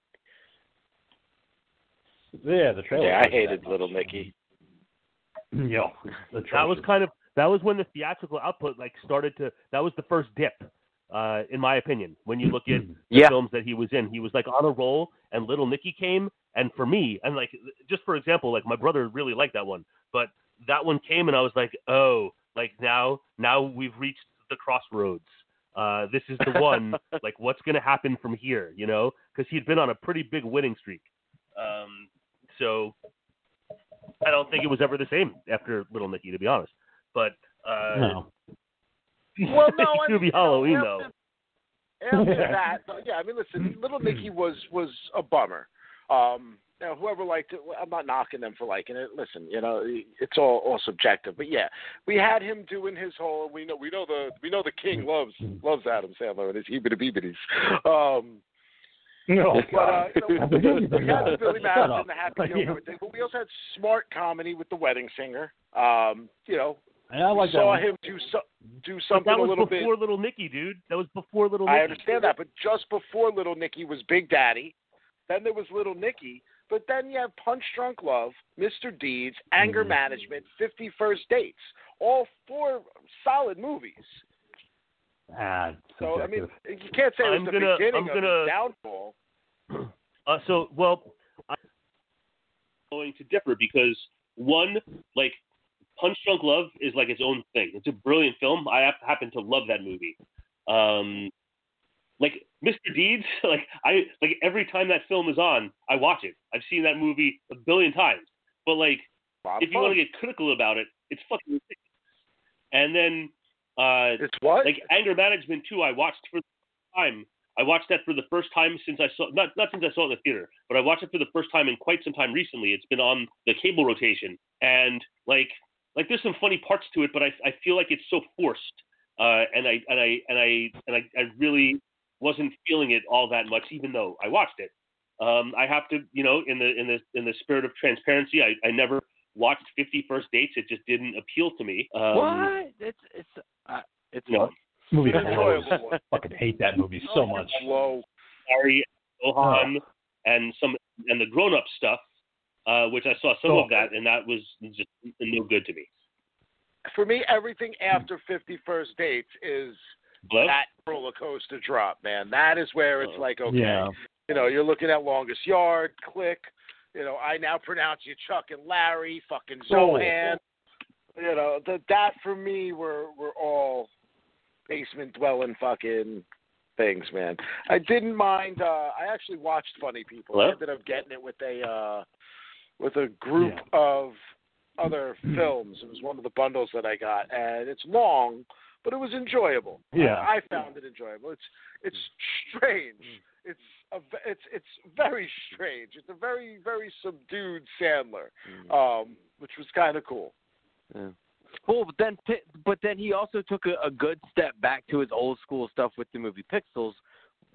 Yeah, the trailer. Yeah, I hated. Little Nicky. Yo, the that was kind of that was when the theatrical output like started to that was the first dip uh in my opinion when you look at the Yeah. films that he was in. He was like on a roll and little nicky came and for me and like just for example like my brother really liked that one but that one came and i was like oh like now now we've reached the crossroads. Uh this is the one like what's going to happen from here you know? Because he'd been on a pretty big winning streak. Um so i don't think it was ever the same after little nicky to be honest. But uh no. Well, no, I mean, know, Halloween after- though After that, yeah, I mean, listen, Little Nicky was was a bummer. Um, now, whoever liked it, I'm not knocking them for liking it. Listen, you know, it's all all subjective. But yeah, we had him doing his whole. We know we know the we know the king loves loves Adam Sandler and his heebity beebities. Um, No, but uh, you know, God. we had Billy Madison, the Happy but we also had smart comedy with the Wedding Singer. Um, you know, Yeah, I like saw one. him do so, do something that a was little bit. before Little Nicky, dude. That was before Little Nicky. I understand that, but just before Little Nicky was Big Daddy, then there was Little Nicky, but then you have Punch Drunk Love, Mr. Deeds, Anger Mhm. Management, Fifty First Dates, all four solid movies. Ah, So I mean, you can't say it was I'm the gonna- beginning I'm of gonna- his downfall. Uh, so, well, I'm going to differ because one, like, Punch Drunk Love is like its own thing. It's a brilliant film. I happen to love that movie. Um, like Mr. Deeds, like I like every time that film is on, I watch it. I've seen that movie a billion times. But like, of if you want to get critical about it, it's fucking ridiculous. And then, uh, it's what? like anger management too i watched for the first time i watched that for the first time since i saw not not since i saw it in the theater but i watched it for the first time in quite some time recently it's been on the cable rotation and like like there's some funny parts to it but i i feel like it's so forced uh and i and i and i and i, I really wasn't feeling it all that much even though i watched it um i have to you know in the in the in the spirit of transparency i i never watched 50 first dates it just didn't appeal to me um what? It's it's uh, it's you know, fun. movie It's an blows. enjoyable one. Fucking hate that movie so much. Slow. Harry, Gohan, and some and the grown up stuff, uh, which I saw some Oh. of that, and that was just no good to me. For me, everything after Fifty First Dates is Hello? that roller coaster drop, man. That is where it's Oh. like, okay, Yeah. You know, you're looking at longest yard, click. You know, I now pronounce you Chuck and Larry, fucking Oh. Zohan. You know, the, that for me were were all basement dwelling fucking things, man. I didn't mind. uh I actually watched Funny People. I ended up getting it with a uh with a group Yeah. of other films. It was one of the bundles that I got, and it's long, but it was enjoyable. Yeah. I, I found it enjoyable. It's it's strange. It's a, ve- it's it's very strange. It's a very very subdued Sandler, um, which was kind of cool. Yeah. Well, but then, but then he also took a, a good step back to his old school stuff with the movie Pixels,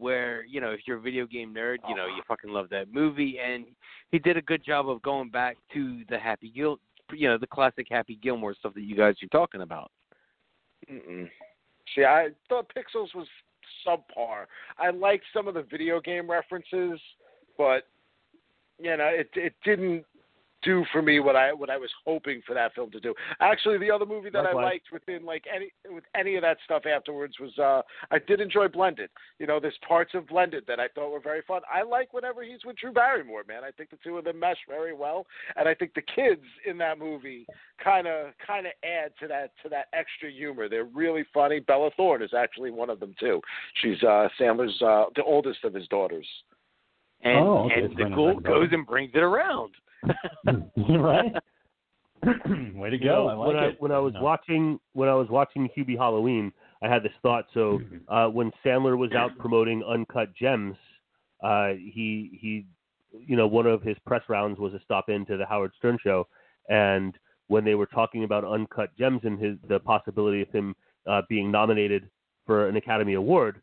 where you know if you're a video game nerd, you know you uh-huh. fucking love that movie, and he did a good job of going back to the Happy Gil, you know, the classic Happy Gilmore stuff that you guys are talking about. Mm-mm. See, I thought Pixels was subpar. I liked some of the video game references, but you know, it it didn't do for me what I what I was hoping for that film to do. Actually, the other movie that I liked within like any with any of that stuff afterwards was uh I did enjoy Blended. You know, there's parts of Blended that I thought were very fun. I like whenever he's with Drew Barrymore, man. I think the two of them mesh very well, and I think the kids in that movie kind of kind of add to that to that extra humor. They're really funny. Bella Thorne is actually one of them too. She's uh Sandler's uh the oldest of his daughters. And Oh, okay, and the bringing it Nicole back about goes and brings it around. right? Way to You go! know, I like when I when I was No. watching when I was watching Hubie Halloween, I had this thought. So uh, when Sandler was out promoting Uncut Gems, uh, he he, you know, one of his press rounds was a stop into the Howard Stern show, and when they were talking about Uncut Gems and his the possibility of him uh, being nominated for an Academy Award,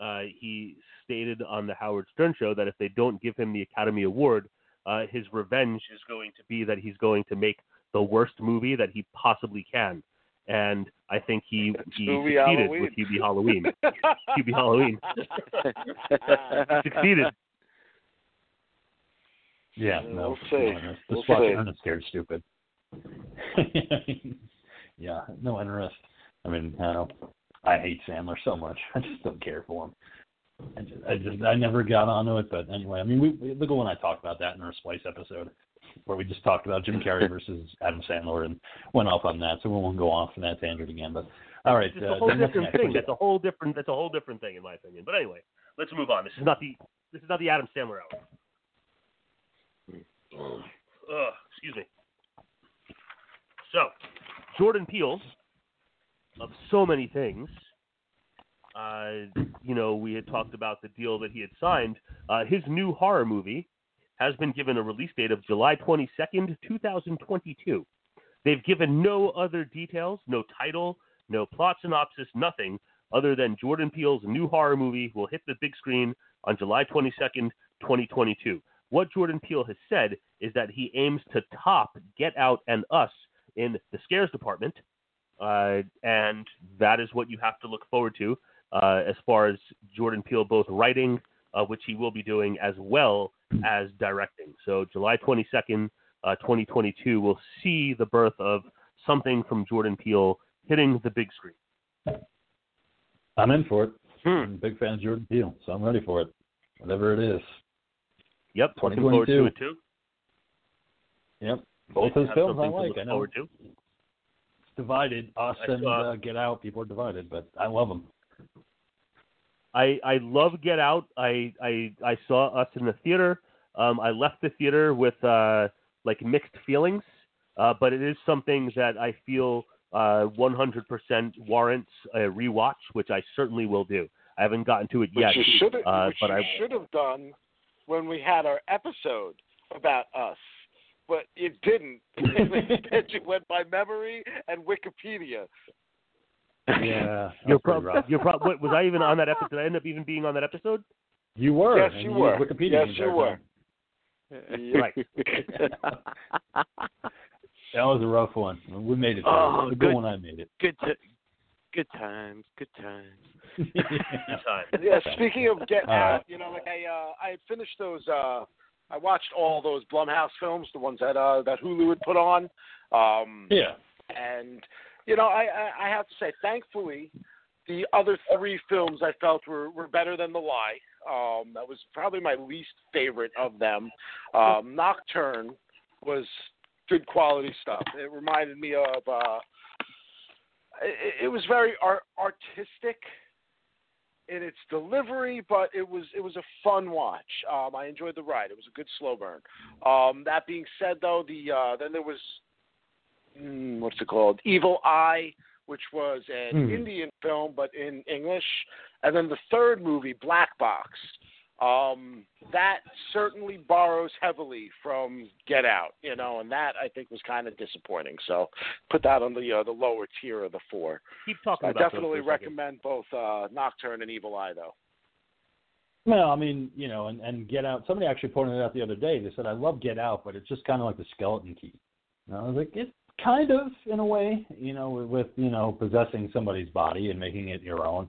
uh, he stated on the Howard Stern show that if they don't give him the Academy Award, uh, his revenge is going to be that he's going to make the worst movie that he possibly can. And I think he he Hubie succeeded Halloween. with Hubie Halloween. Hubie Halloween succeeded. Yeah, Yeah, no. we'll see. Just We'll watch see. Ernest scared stupid. yeah, no interest. I mean, I don't. I hate Sandler so much. I just don't care for him. I just, I just, I never got onto it. But anyway, I mean, we, we look at when I talked about that in our Splice episode, where we just talked about Jim Carrey versus Adam Sandler and went off on that. So we won't go off on that tangent again. But all right, It's uh, a whole different next? thing. That's a whole different. That's a whole different thing, in my opinion. But anyway, let's move on. This is not the. This is not the Adam Sandler hour. Ugh, excuse me. So, Jordan Peele, of so many things, uh, you know, we had talked about the deal that he had signed. Uh, his new horror movie has been given a release date of July 22nd, 2022. They've given no other details, no title, no plot synopsis, nothing other than Jordan Peele's new horror movie will hit the big screen on July 22nd, 2022. What Jordan Peele has said is that he aims to top Get Out and Us in the scares department, uh, and that is what you have to look forward to uh, as far as Jordan Peele both writing, uh, which he will be doing, as well as directing. So July 22nd, uh, 2022, we'll see the birth of something from Jordan Peele hitting the big screen. I'm in for it. Hmm. I'm a big fan of Jordan Peele, so I'm ready for it. Whatever it is. Yep, looking forward to 2022. it too. Yep. Both his films I like. I know forward to. it's divided. Us and uh, Get Out. People are divided, but I love them. I I love Get Out. I I I saw us in the theater. Um, I left the theater with uh, like mixed feelings, uh, but it is something that I feel uh, 100% warrants a rewatch, which I certainly will do. I haven't gotten to it Which yet, you uh, which but you I should have done when we had our episode about us, but it didn't. Instead, you went by memory and Wikipedia. Yeah. You're that's pretty prob- you're prob- what, was I even on that episode? Did I end up even being on that episode? You were. Yes, and you were. Wikipedia Yes, you were. time. Right. That was a rough one. We made it. Oh, good good. one. I made it. good, t- good times, good times. Good time. Yeah, speaking of Get All Out, you know, like I uh I had finished those uh I watched all those Blumhouse films, the ones that uh that Hulu had put on. Um yeah. and you know, I, I I have to say, thankfully, the other three films I felt were were better than The Lie. Um, that was probably my least favorite of them. Um, Nocturne was good quality stuff. It reminded me of. Uh, it, it was very art, artistic in its delivery, but it was it was a fun watch. Um, I enjoyed the ride. It was a good slow burn. Um, that being said, though, the uh, then there was what's it called? Evil Eye, which was an Hmm. Indian film but in English, and then the third movie, Black Box. Um, that certainly borrows heavily from Get Out, you know, and that I think was kind of disappointing. So put that on the uh, the lower tier of the four. Keep talking I about those definitely for recommend both uh, Nocturne and Evil Eye, though. Well, I mean, you know, and, and Get Out. Somebody actually pointed it out the other day. They said, "I love Get Out, but it's just kind of like the Skeleton Key." And I was like, "It's kind of in a way, you know, with, you know possessing somebody's body and making it your own."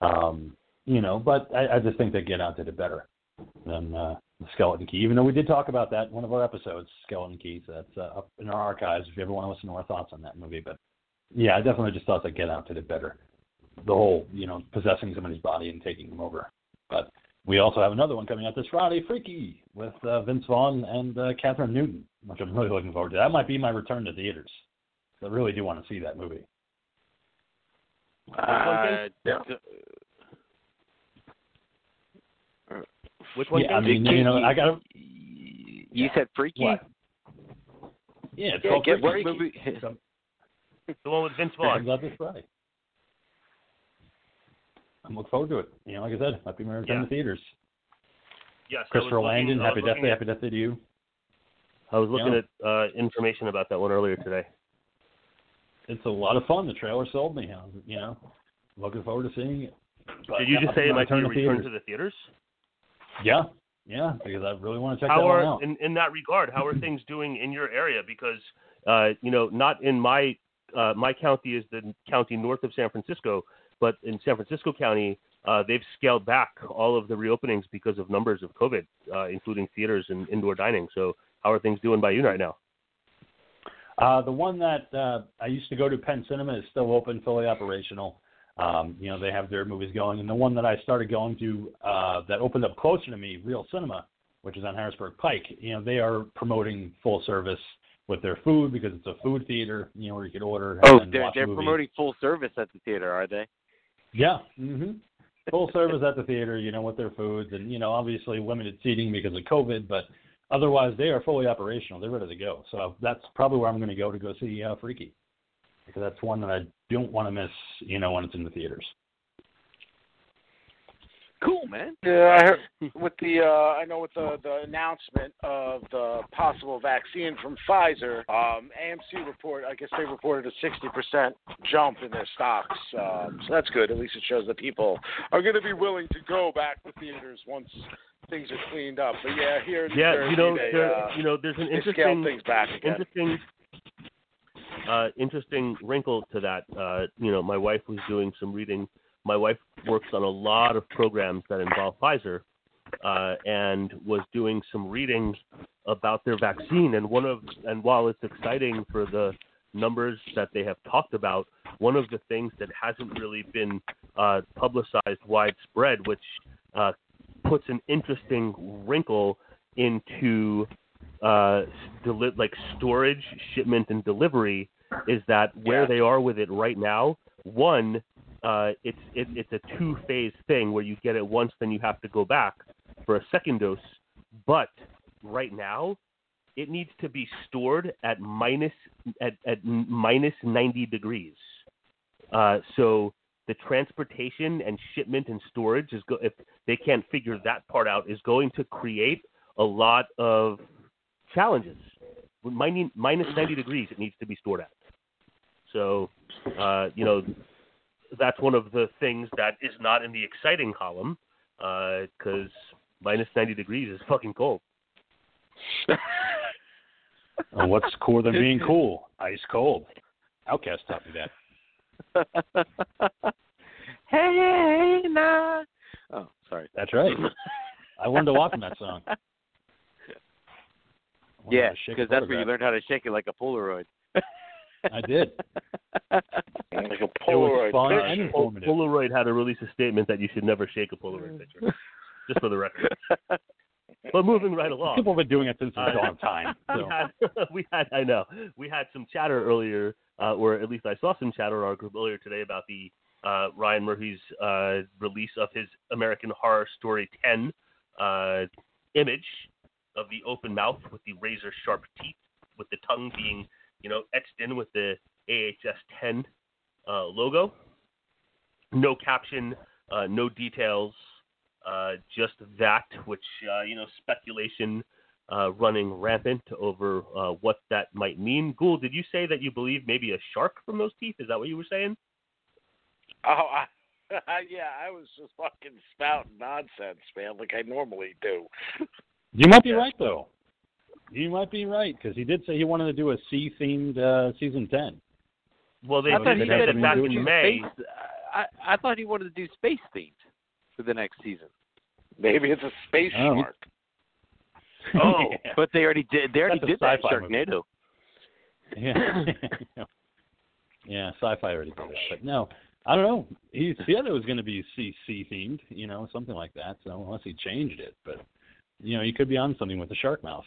Um, you know, but I, I just think that Get Out did it better than uh, Skeleton Key. Even though we did talk about that in one of our episodes, Skeleton Key. So that's uh, up in our archives if you ever want to listen to our thoughts on that movie. But yeah, I definitely just thought that Get Out did it better. The whole, you know, possessing somebody's body and taking them over. But we also have another one coming out this Friday, Freaky, with uh, Vince Vaughn and uh, Kathryn Newton, which I'm really looking forward to. That might be my return to theaters. I really do want to see that movie. Uh, Yeah. Which one? Yeah, I mean, you know, I got to. You said freaky. What? Yeah, it's Yeah, called Freaky. Movie? The one with Vince Vaughn. comes out this Friday. I'm looking forward to it. You know, like I said, might be my return Yeah. to theaters. Yes, Christopher looking- Langdon, Happy Death looking Day, at- Happy Death Day to you. I was looking Yeah. at uh, information about that one earlier today. It's a lot of fun. The trailer sold me. You know, looking forward to seeing it. But Did you just say be it my might be to return to the theaters? Yeah, yeah, because I really want to check how that one are out. in, in that regard how are things doing in your area because uh, you know not in my uh, my county is the county north of San Francisco but in San Francisco County uh, they've scaled back all of the reopenings because of numbers of COVID uh, including theaters and indoor dining so how are things doing by you right now Uh, the one that uh, I used to go to, Penn Cinema, is still open, fully operational. Um, you know, they have their movies going. And the one that I started going to uh, that opened up closer to me, Real Cinema, which is on Harrisburg Pike, you know, they are promoting full service with their food because it's a food theater, you know, where you could order Oh, and they're watch they're movies. promoting full service at the theater, are they? Yeah. hmm Full service at the theater, you know, with their foods and, you know, obviously limited seating because of COVID, but otherwise they are fully operational. They're ready to go. So that's probably where I'm going to go to go see uh, Freaky. Because that's one that I don't want to miss, you know, when it's in the theaters. Cool, man. Yeah, I heard with the uh, I know with the the announcement of the possible vaccine from Pfizer, um, AMC report. I guess they reported a sixty percent jump in their stocks. Um, so that's good. At least it shows that people are going to be willing to go back to theaters once things are cleaned up. But yeah, here in yeah Jersey, you know they, there, uh, you know there's an interesting things back again. interesting uh, interesting wrinkle to that. Uh, you know, my wife was doing some reading. My wife works on a lot of programs that involve Pfizer, uh, and was doing some readings about their vaccine. And one of and while it's exciting for the numbers that they have talked about, one of the things that hasn't really been uh, publicized widespread, which uh, puts an interesting wrinkle into uh, deli- like storage, shipment, and delivery is that where Yeah. they are with it right now. One, uh, it's it, it's a two phase thing where you get it once, then you have to go back for a second dose. But right now, it needs to be stored at minus at, at minus 90 degrees. Uh, so the transportation and shipment and storage is go- if they can't figure that part out is going to create a lot of challenges. Minus, minus 90 degrees, it needs to be stored at. So, uh, you know, that's one of the things that is not in the exciting column uh, because minus 90 degrees is fucking cold. And what's cooler than being cool? Ice cold. OutKast taught me that. hey, hey, nah. Oh, sorry. That's right. I learned a lot from that song. I Yeah, to shake a because that's where you photograph. learned how to shake it like a Polaroid. I did. like a It was Polaroid fun picture. and informative. Polaroid had to release a statement that you should never shake a Polaroid picture, just for the record. But moving right along. People have been doing it since the Uh, dawn of time. we had, we had, I know, we had some chatter earlier, uh, or at least I saw some chatter in our group earlier today about the uh, Ryan Murphy's uh, release of his American Horror Story 10 uh, image of the open mouth with the razor sharp teeth, with the tongue being you know, etched in with the AHS 10 uh, logo. No caption, uh, no details, uh, just that, which uh, you know, speculation uh, running rampant over uh, what that might mean. Gould, did you say that you believe maybe a shark from those teeth? Is that what you were saying? Oh, I, yeah, I was just fucking spouting nonsense, man, like I normally do. You might be Yeah. right though. You might be right because he did say he wanted to do a sea themed uh, season ten. Well, they I thought he did said have said that something back to do in May. Space, I, I thought he wanted to do space themed for the next season. Maybe it's a space Oh. shark. Oh, Yeah. but they already did. They already That's did that sci-fi movie. Sharknado. Yeah. yeah, sci-fi already did it, but no, I don't know. He said it was going to be sea sea themed, you know, something like that. So unless he changed it, but you know, he could be on something with the shark mouth.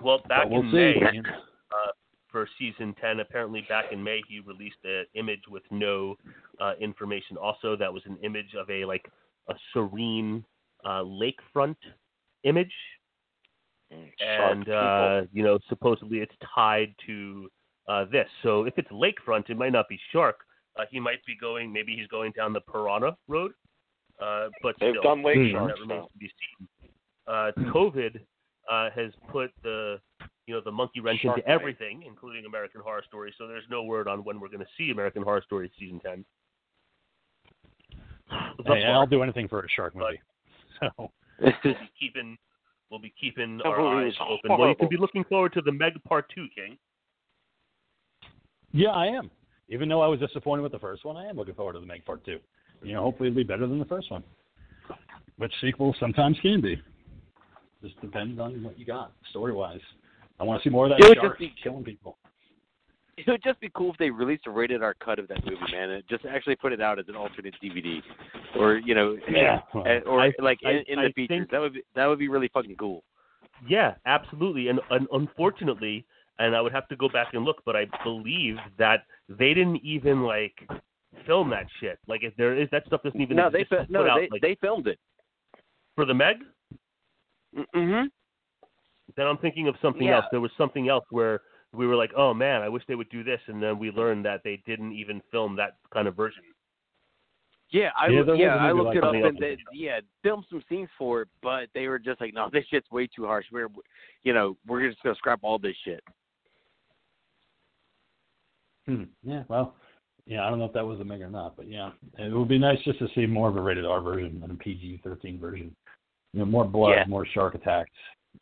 Well, back we'll in see. May, uh, for season 10. Apparently, back in May, he released an image with no uh, information. Also, that was an image of a like a serene uh, lakefront image, and uh, you know, supposedly it's tied to uh, this. So if it's lakefront, it might not be shark. Uh, he might be going. Maybe he's going down the Piranha Road. Uh, but They've still, done lake that remains to be seen. Uh, COVID uh, has put the you know the monkey wrench Shark into Night. everything, including American Horror Story. So there's no word on when we're going to see American Horror Story season ten. Hey, I'll do anything for a shark movie. So we'll be keeping we'll be keeping That our eyes was open. Well, you can be looking forward to the Meg Part Two, King. yeah, I am. Even though I was disappointed with the first one, I am looking forward to the Meg Part Two. You know, hopefully it'll be better than the first one. Which sequels sometimes can be. Just depends on what you got story wise. I want to see more of that It would just be- killing people. It would just be cool if they released a rated R cut of that movie, man, and just actually put it out as an alternate DVD, or you know, Yeah. uh, or I- like in, I- in I the features. think- That would be that would be really fucking cool. Yeah, absolutely. And, and unfortunately, and I would have to go back and look, but I believe that they didn't even like film that shit. Like if there is that stuff doesn't even No, they fi- no put out, they like, they filmed it. for the Meg. Mm-hmm. Then I'm thinking of something Yeah. else. There was something else where we were like, oh man, I wish they would do this, and then we learned that they didn't even film that kind of version. Yeah, I Yeah, yeah, there was yeah a I looked like it up and they, yeah, filmed some scenes for it, but they were just like, no, this shit's way too harsh. We're, you know, we're just gonna scrap all this shit. Hmm. Yeah, well, yeah, I don't know if that was a Meg or not, but yeah, it would be nice just to see more of a rated R version than a PG thirteen version. You know, more blood, Yeah. more shark attacks.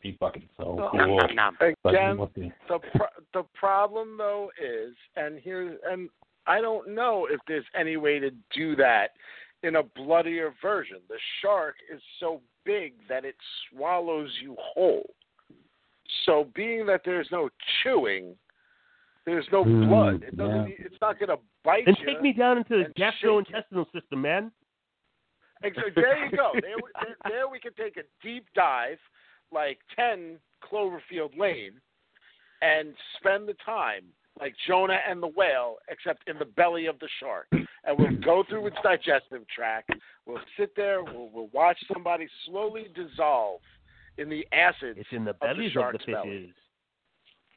Be fucking so Well, cool. Nom, nom, nom. Again, the- the pro- the problem though is, and here, and I don't know if there's any way to do that in a bloodier version. The shark is so big that it swallows you whole. So, being that there's no chewing, there's no Mm, blood. It doesn't. yeah. It's not going to bite And you. take me down into the and shake gastrointestinal system, man. Exa- There you go. There, we- there, there we can take a deep dive, like 10 Cloverfield Lane, and spend the time like Jonah and the whale, except in the belly of the shark. And we'll go through its digestive tract. We'll sit there. We'll, we'll watch somebody slowly dissolve in the acids It's in the of the bellies of the shark's belly.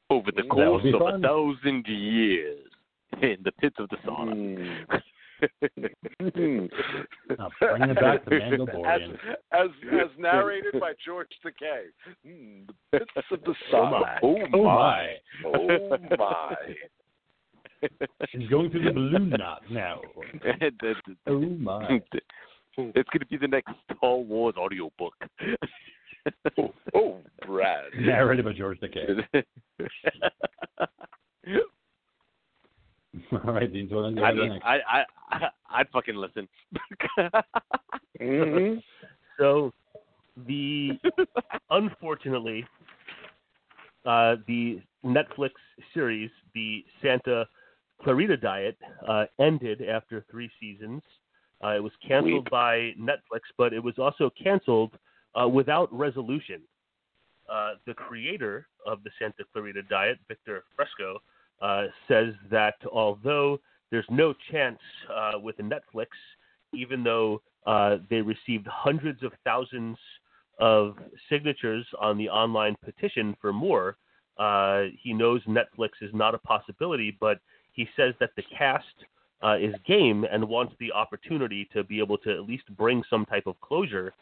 Over the course of fun. a thousand years, in the pits of the sauna. Mm. Now, bringing it back to as, Mandalorian. as as narrated by George Takei. Mm, the pits of the Oh my. Oh my! Oh my! She's going through the balloon knot now. The- the- Oh my! it's gonna be the next Star Wars audiobook. Oh, oh, Brad. Narrated by George Takei. All right, Dean. So then I'd. I, I, I, I'd fucking listen. hmm So the unfortunately uh, the Netflix series, the Santa Clarita Diet, uh, ended after three seasons. Uh, it was canceled Weep. by Netflix, but it was also canceled uh, without resolution. Uh, the creator of the Santa Clarita Diet, Victor Fresco, uh, says that although there's no chance uh, with Netflix, even though uh, they received hundreds of thousands of signatures on the online petition for more, uh, he knows Netflix is not a possibility, but he says that the cast uh, is game and wants the opportunity to be able to at least bring some type of closure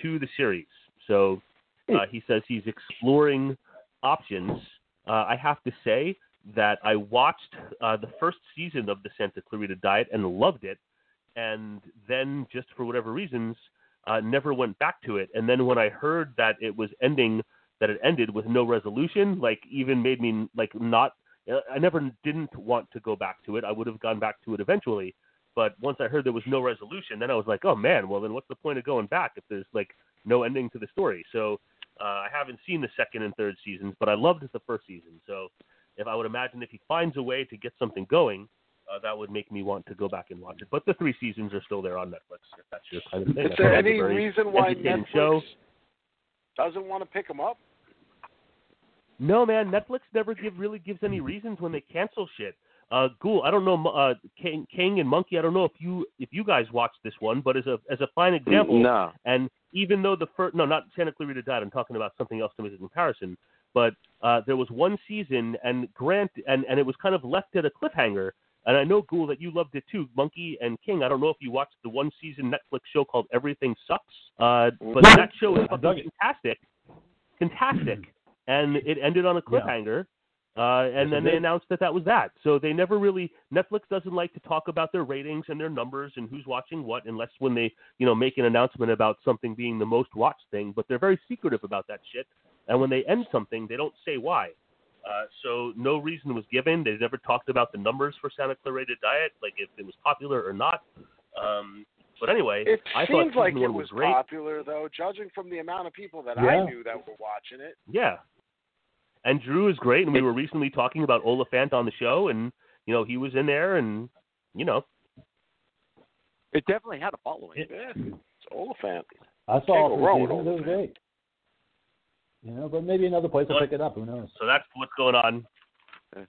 to the series. So he says he's exploring options. I have to say that I watched uh, the first season of the Santa Clarita Diet and loved it, and then just for whatever reasons, uh, never went back to it. And then when I heard that it was ending, that it ended with no resolution, like even made me like not. uh, I never didn't want to go back to it. I would have gone back to it eventually, but once I heard there was no resolution, then I was like, oh man, well then what's the point of going back if there's like no ending to the story? So uh, I haven't seen the second and third seasons, but I loved the first season. So if I would imagine if he finds a way to get something going, uh, that would make me want to go back and watch it. But the three seasons are still there on Netflix. If that's your kind of thing. Is there thought it was a any reason why Netflix show. doesn't want to pick them up? No, man, Netflix never give really gives any reasons when they cancel shit. Uh, Ghoul, I don't know, uh, King, King and Monkey. I don't know if you if you guys watched this one, but as a as a fine example, No. and even though the first, no, not Santa Clarita Diet, I'm talking about something else to make a comparison. But uh, there was one season, and Grant, and, and it was kind of left at a cliffhanger. And I know, Ghoul, that you loved it too. Monkey and King, I don't know if you watched the one season Netflix show called Everything Sucks, uh, but that show is fucking fantastic. Fantastic. and it ended on a Yeah. cliffhanger. Uh, and then they announced that that was that. So they never really Netflix doesn't like to talk about their ratings and their numbers and who's watching what unless when they you know make an announcement about something being the most watched thing. But they're very secretive about that shit. And when they end something, they don't say why. Uh, so no reason was given. They never talked about the numbers for Santa Clarita Diet, like if it was popular or not. Um, but anyway, It I thought seems like it one was popular, though, judging from the amount of people that Yeah. I knew that were watching it. Yeah. And Drew is great, and we were recently talking about Olafant on the show, and you know he was in there, and you know, It definitely had a following. It- Yeah, it's Olyphant. I saw it wrong for with season. It was great. You know, but maybe another place will pick it up. Who knows? so that's what's going on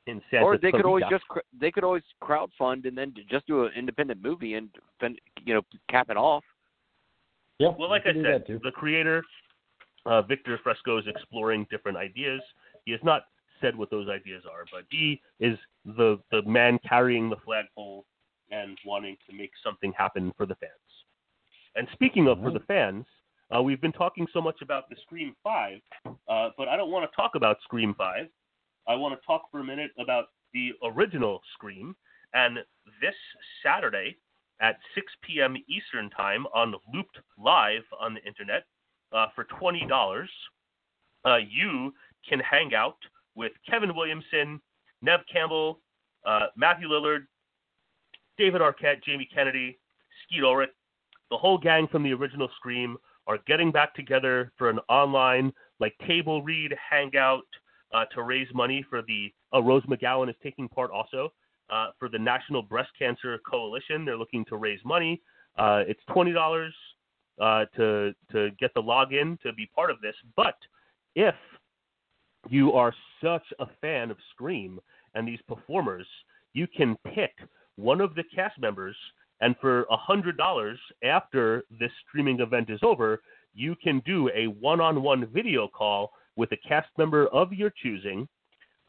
in Santa. or they could always just they could always crowdfund and then just do an independent movie and fin- you know cap it off. Yeah. Well, like I said, the creator, uh, Victor Fresco, is exploring different ideas. He has not said what those ideas are, but he is the the man carrying the flagpole and wanting to make something happen for the fans. And speaking of for the fans, uh, we've been talking so much about the Scream Five, uh, but I don't want to talk about Scream Five. I want to talk for a minute about the original Scream. And this Saturday at 6 p.m. Eastern Time on Looped Live on the internet uh, for $20, uh, you can hang out with Kevin Williamson, Neve Campbell, uh, Matthew Lillard, David Arquette, Jamie Kennedy, Skeet Ulrich, the whole gang from the original Scream are getting back together for an online like table read hangout uh, to raise money for the. Uh, Rose McGowan is taking part also uh, for the National Breast Cancer Coalition. They're looking to raise money. Uh, it's twenty dollars uh, to to get the login to be part of this. But if you are such a fan of Scream and these performers, you can pick one of the cast members, and for a hundred dollars after this streaming event is over, you can do a one-on-one video call with a cast member of your choosing.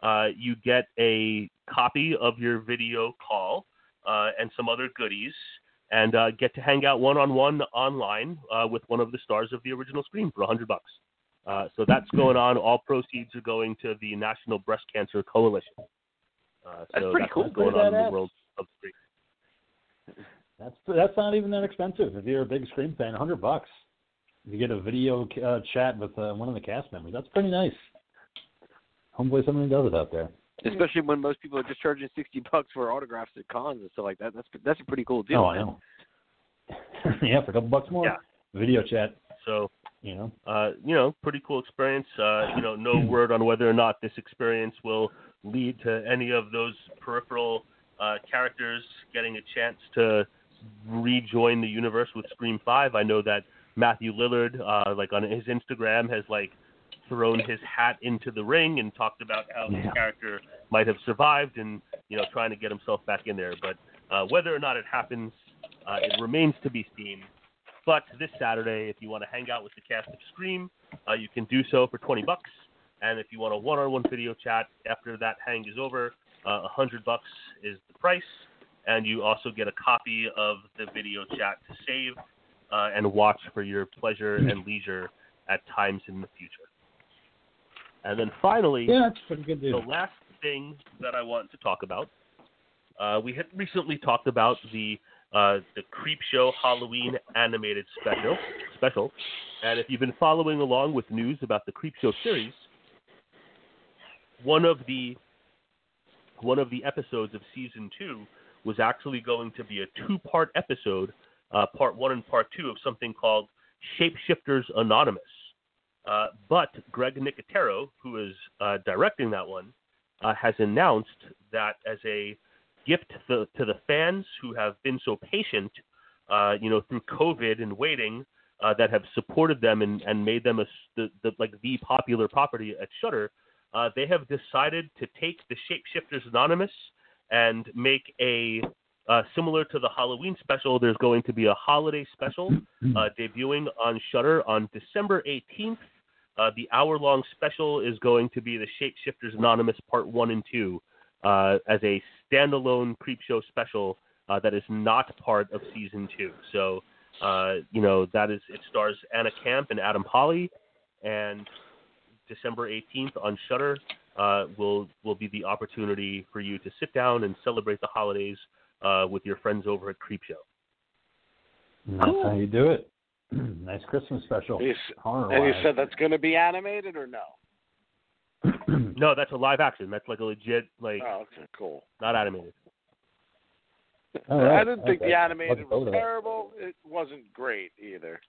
Uh, you get a copy of your video call uh, and some other goodies, and uh, get to hang out one-on-one online uh, with one of the stars of the original Scream for a hundred bucks. Uh, so that's going on. All proceeds are going to the National Breast Cancer Coalition. Uh, That's so pretty that's cool. going on in the world of Scream. That's that's not even that expensive. If you're a big Scream fan, hundred bucks. You get a video uh, chat with uh, one of the cast members. That's pretty nice. Hopefully, somebody does it out there. Especially when most people are just charging sixty bucks for autographs at cons and stuff like that. That's that's a pretty cool deal. oh, I know. yeah, for a couple bucks more. Yeah. Video chat. So You know. uh, you know, pretty cool experience. Uh, you know, no word on whether or not this experience will lead to any of those peripheral uh, characters getting a chance to rejoin the universe with Scream Five. I know that Matthew Lillard, uh, like on his Instagram, has like thrown his hat into the ring and talked about how his Yeah. character might have survived and you know trying to get himself back in there. But uh, whether or not it happens, uh, it remains to be seen. But this Saturday, if you want to hang out with the cast of Scream, uh, you can do so for 20 bucks. And if you want a one-on-one video chat after that hang is over, uh, hundred bucks is the price, and you also get a copy of the video chat to save uh, and watch for your pleasure and leisure at times in the future. And then finally, Yeah, that's pretty good the last thing that I want to talk about, uh, we had recently talked about the uh, the Creep Show Halloween animated special. Special, and if you've been following along with news about the Creepshow series, one of the one of the episodes of season two was actually going to be a two-part episode, uh, part one and part two of something called Shapeshifters Anonymous. Uh, but Greg Nicotero, who is uh, directing that one, uh, has announced that as a gift to the, to the fans who have been so patient, uh, you know, through COVID and waiting, uh, that have supported them and, and made them a, the, the like the popular property at Shudder, they have decided to take the Shapeshifters Anonymous and make a uh, similar to the Halloween special. There's going to be a holiday special uh, debuting on Shudder on December 18th. Uh, the hour-long special is going to be the Shapeshifters Anonymous Part One and Two, uh, as a standalone Creepshow special uh, that is not part of season two. So, uh, you know, that is it stars Anna Camp and Adam Pally, and December 18th on Shudder uh, will will be the opportunity for you to sit down and celebrate the holidays uh, with your friends over at Creepshow. And That's how you do it. nice Christmas special. You And you said that's going to be animated or no? No, that's a live action. That's like a legit, like Oh, okay, cool. not animated. All right, I didn't think okay. the animated Looking forward was terrible. It wasn't great either.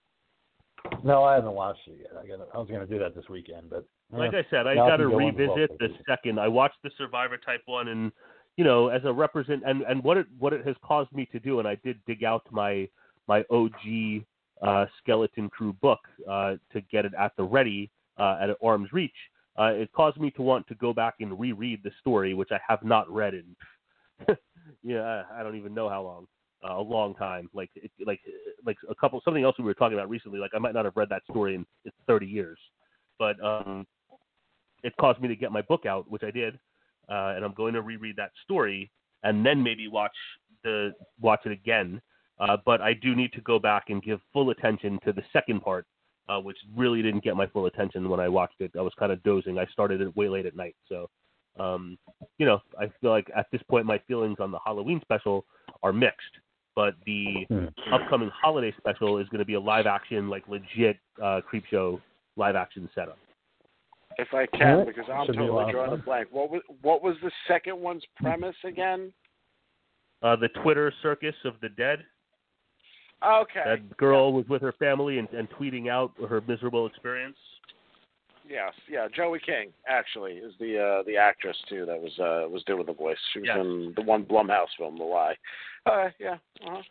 No, I haven't watched it yet. I, gotta, I was going to do that this weekend, but Like I said, I got to can go on to revisit the second. I watched the Survivor Type One, and you know, as a represent, and and what it what it has caused me to do, and I did dig out my my OG uh, Skeleton Crew book uh, to get it at the ready uh, at arm's reach. Uh, it caused me to want to go back and reread the story, which I have not read in, yeah, I don't even know how long. Uh, a long time, like it, like like a couple something else we were talking about recently. Like I might not have read that story in, in 30 years, but um, it caused me to get my book out, which I did, uh, and I'm going to reread that story and then maybe watch the watch it again. Uh, but I do need to go back and give full attention to the second part, uh, which really didn't get my full attention when I watched it. I was kind of dozing. I started it way late at night, so um, you know I feel like at this point my feelings on the Halloween special are mixed. But the Hmm. upcoming holiday special is going to be a live action, like legit uh, Creepshow live action setup. If I can, Alright. because I'm Should be a lot totally of drawing a blank. What was what was the second one's premise again? Uh, the Twitter circus of the dead. Okay. That girl was with her family and, and tweeting out her miserable experience. Yes, yeah. Joey King actually is the uh, the actress too that was uh, was doing the voice. She was Yes. in the one Blumhouse film, The Lie. Uh, yeah, uh-huh.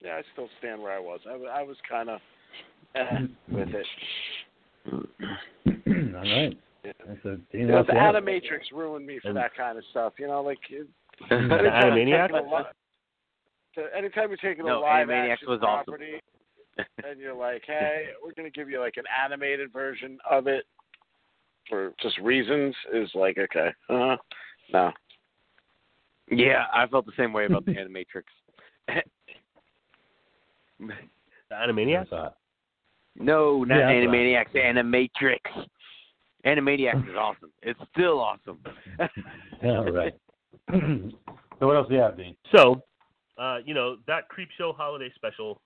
yeah. I still stand where I was. I, I was kind of eh, with it. All right. Yeah. That's a, You know, the yeah. Animatrix ruined me for And- that kind of stuff. You know, like it, The anytime you're Animaniacs? taking a li- to- anytime you're taking a No, live Animaniacs action was awesome. property, and you're like, hey, we're gonna give you like an animated version of it for just reasons, is like, okay, uh, no. Yeah, I felt the same way about the Animatrix. The Animaniacs? No, not Yeah, that's Animaniacs, Animatrix. Animaniacs is awesome. It's still awesome. all right. so what else do you have, Dean? So, uh, you know, that Creepshow holiday special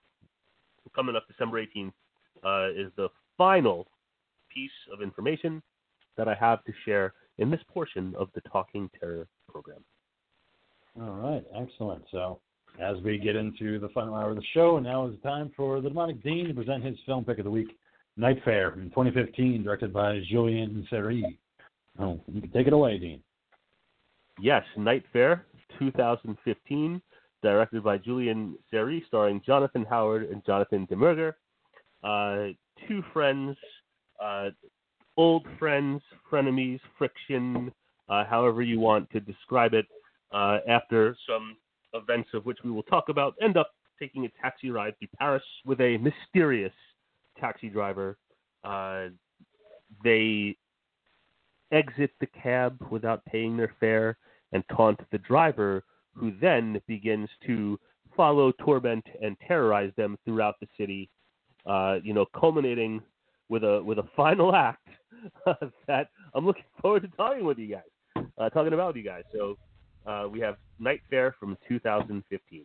coming up December 18th uh, is the final piece of information that I have to share in this portion of the Talking Terror program. All right, excellent. So, as we get into the final hour of the show, now is the time for the Demonic Dean to present his film pick of the week, Night Fare from 2015, directed by Julien Seri. Oh, take it away, Dean. Yes, Night Fare 2015, directed by Julien Seri, starring Jonathan Howard and Jonathan Demurger. Uh, two friends, uh, old friends, frenemies, friction, uh, however you want to describe it, uh, after some events of which we will talk about, end up taking a taxi ride through Paris with a mysterious taxi driver. Uh, they exit the cab without paying their fare and taunt the driver, who then begins to follow, torment, and terrorize them throughout the city. Uh, you know, culminating with a with a final act that I'm looking forward to talking with you guys, uh, talking about you guys. So uh, we have Night Fare from 2015.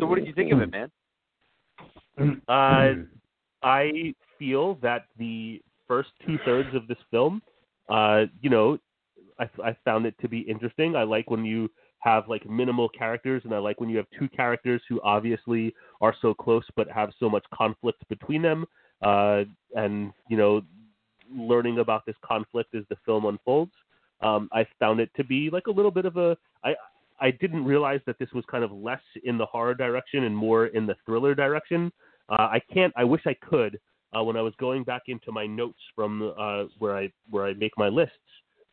So what did you think of it, man? Uh, I feel that the first two thirds of this film, uh, you know, I, I found it to be interesting. I like when you have like minimal characters, and I like when you have two characters who obviously are so close but have so much conflict between them. Uh, and you know, learning about this conflict as the film unfolds. Um, I found it to be like a little bit of a. I I didn't realize that this was kind of less in the horror direction and more in the thriller direction. Uh, I can't. I wish I could. Uh, when I was going back into my notes from uh, where I where I make my lists,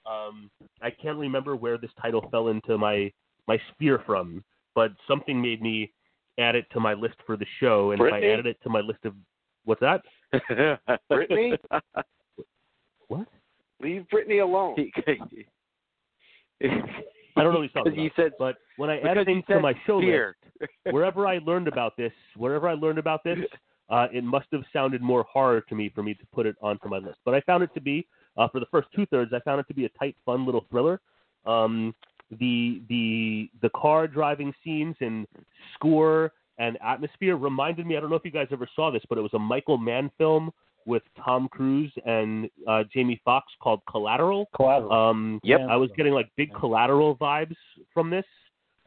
um, I can't remember where this title fell into my my sphere from, but something made me add it to my list for the show, and if I added it to my list of what's that? Brittany? What? Leave Brittany alone. I don't know what he's talking you about. said But when I added things to my show list, wherever I learned about this, wherever I learned about this, uh, it must have sounded more horror to me for me to put it onto my list. But I found it to be, uh, for the first two thirds, I found it to be a tight, fun little thriller. Um, the the the car driving scenes and score and atmosphere reminded me. I don't know if you guys ever saw this, but it was a Michael Mann film with Tom Cruise and uh, Jamie Foxx called Collateral. Collateral. Um, Yep. I was getting like big collateral vibes from this.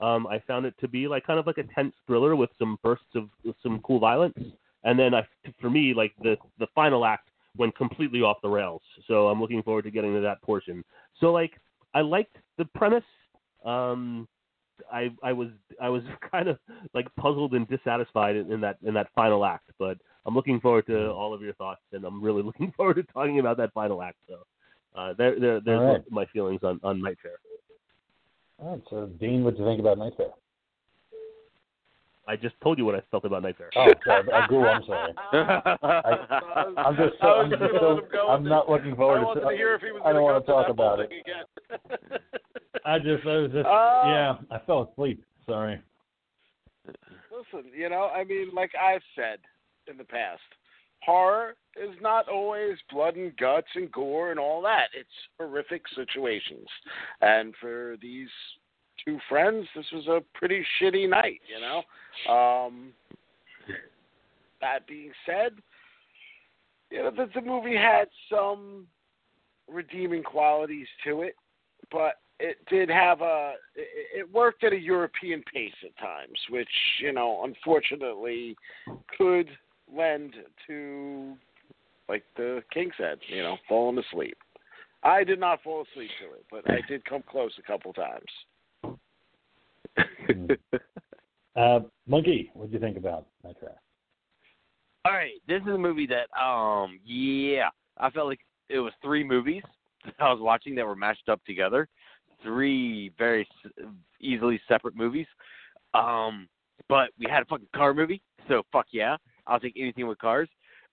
Um, I found it to be like kind of like a tense thriller with some bursts of with some cool violence, and then I, for me, like the the final act went completely off the rails. So I'm looking forward to getting to that portion. So like I liked the premise. Um, I I was I was kind of like puzzled and dissatisfied in, in that in that final act, but I'm looking forward to all of your thoughts, and I'm really looking forward to talking about that final act. So uh, there, there there's All right. my feelings on on Night Fare. All right, so Dean, what do you think about Night Fare? I just told you what I felt about Night Fare. Oh, sorry, I grew. I'm sorry. I'm just, so, I was I'm just just so, let him go I'm not looking forward wanted to. to hear if he was I don't want to talk about whole it. I just, I was just, Uh, yeah, I fell asleep. Sorry. Listen, you know, I mean, like I've said in the past, horror is not always blood and guts and gore and all that. It's horrific situations. And for these two friends, this was a pretty shitty night, you know? Um, that being said, you know, the, the movie had some redeeming qualities to it, but it did have a it, it worked at a European pace at times, which you know unfortunately could lend to, like the king said, you know, falling asleep. I did not fall asleep to it, but I did come close a couple times. Uh, Monkey, what do you think about that Fair? All right, this is a movie that, um, yeah, I felt like it was three movies that I was watching that were mashed up together. Three very easily separate movies. Um, but we had a fucking car movie, so fuck yeah, I'll take anything with cars.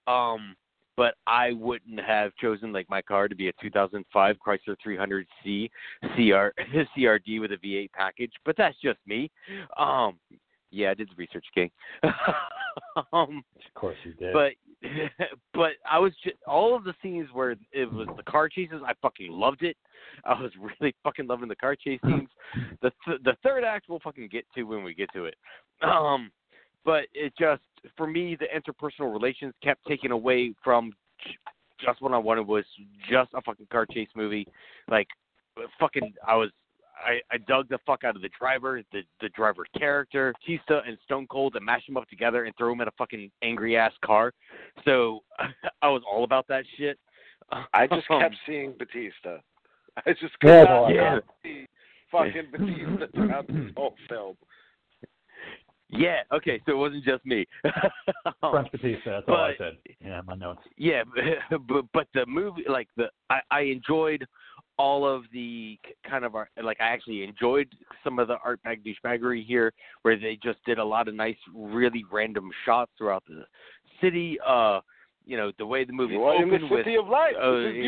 Um, but I wouldn't have chosen like my car to be a 2005 Chrysler 300C CR CRD with a V8 package. But that's just me. Um, yeah, I did the research, King. um, Of course you did. but but I was just all of the scenes where it was the car chases. I fucking loved it. I was really fucking loving the car chase scenes. The th- the third act we'll fucking get to when we get to it. Um, but it just for me the interpersonal relations kept taking away from just what I wanted was just a fucking car chase movie. Like fucking I was I, I dug the fuck out of the driver, the the driver character, Tista and Stone Cold, and mash them up together and throw them in a fucking angry ass car. So I was all about that shit. I just Um, kept seeing Batista. I just could Yeah, not yeah. see fucking Batista throughout this whole film. Yeah. Okay. So it wasn't just me. Um, French Batista, that's all I said. Yeah, my notes. yeah, but but the movie, like the, I, I enjoyed all of the kind of art. Like I actually enjoyed some of the art bag douchebaggery here, where they just did a lot of nice, really random shots throughout the city. Uh, you know the way the movie You are in the opened with city of light. Oh, this is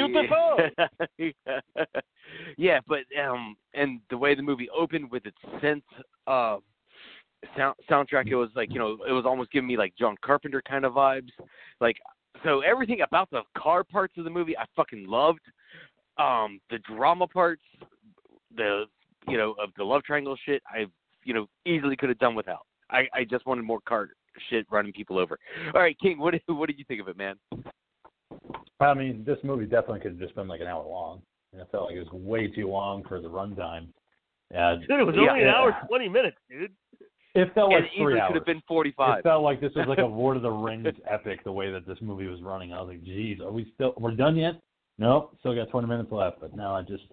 beautiful. yeah, but um, and the way the movie opened with its sense of sound soundtrack, it was like you know, it was almost giving me like John Carpenter kind of vibes. Like, so everything about the car parts of the movie, I fucking loved. Um, the drama parts, the you know, of the love triangle shit, I you know easily could have done without. I I just wanted more car shit running people over. All right, King, what did, what did you think of it, man? I mean, this movie definitely could have just been like an hour long. And I felt like it was way too long for the runtime. Uh, Dude, it was Yeah. only an hour twenty minutes, dude. it felt like it three hours. could have been forty-five. It felt like this was like a Lord of the Rings epic the way that this movie was running. I was like, geez, are we still we're done yet? Nope, still got 20 minutes left. But now I just,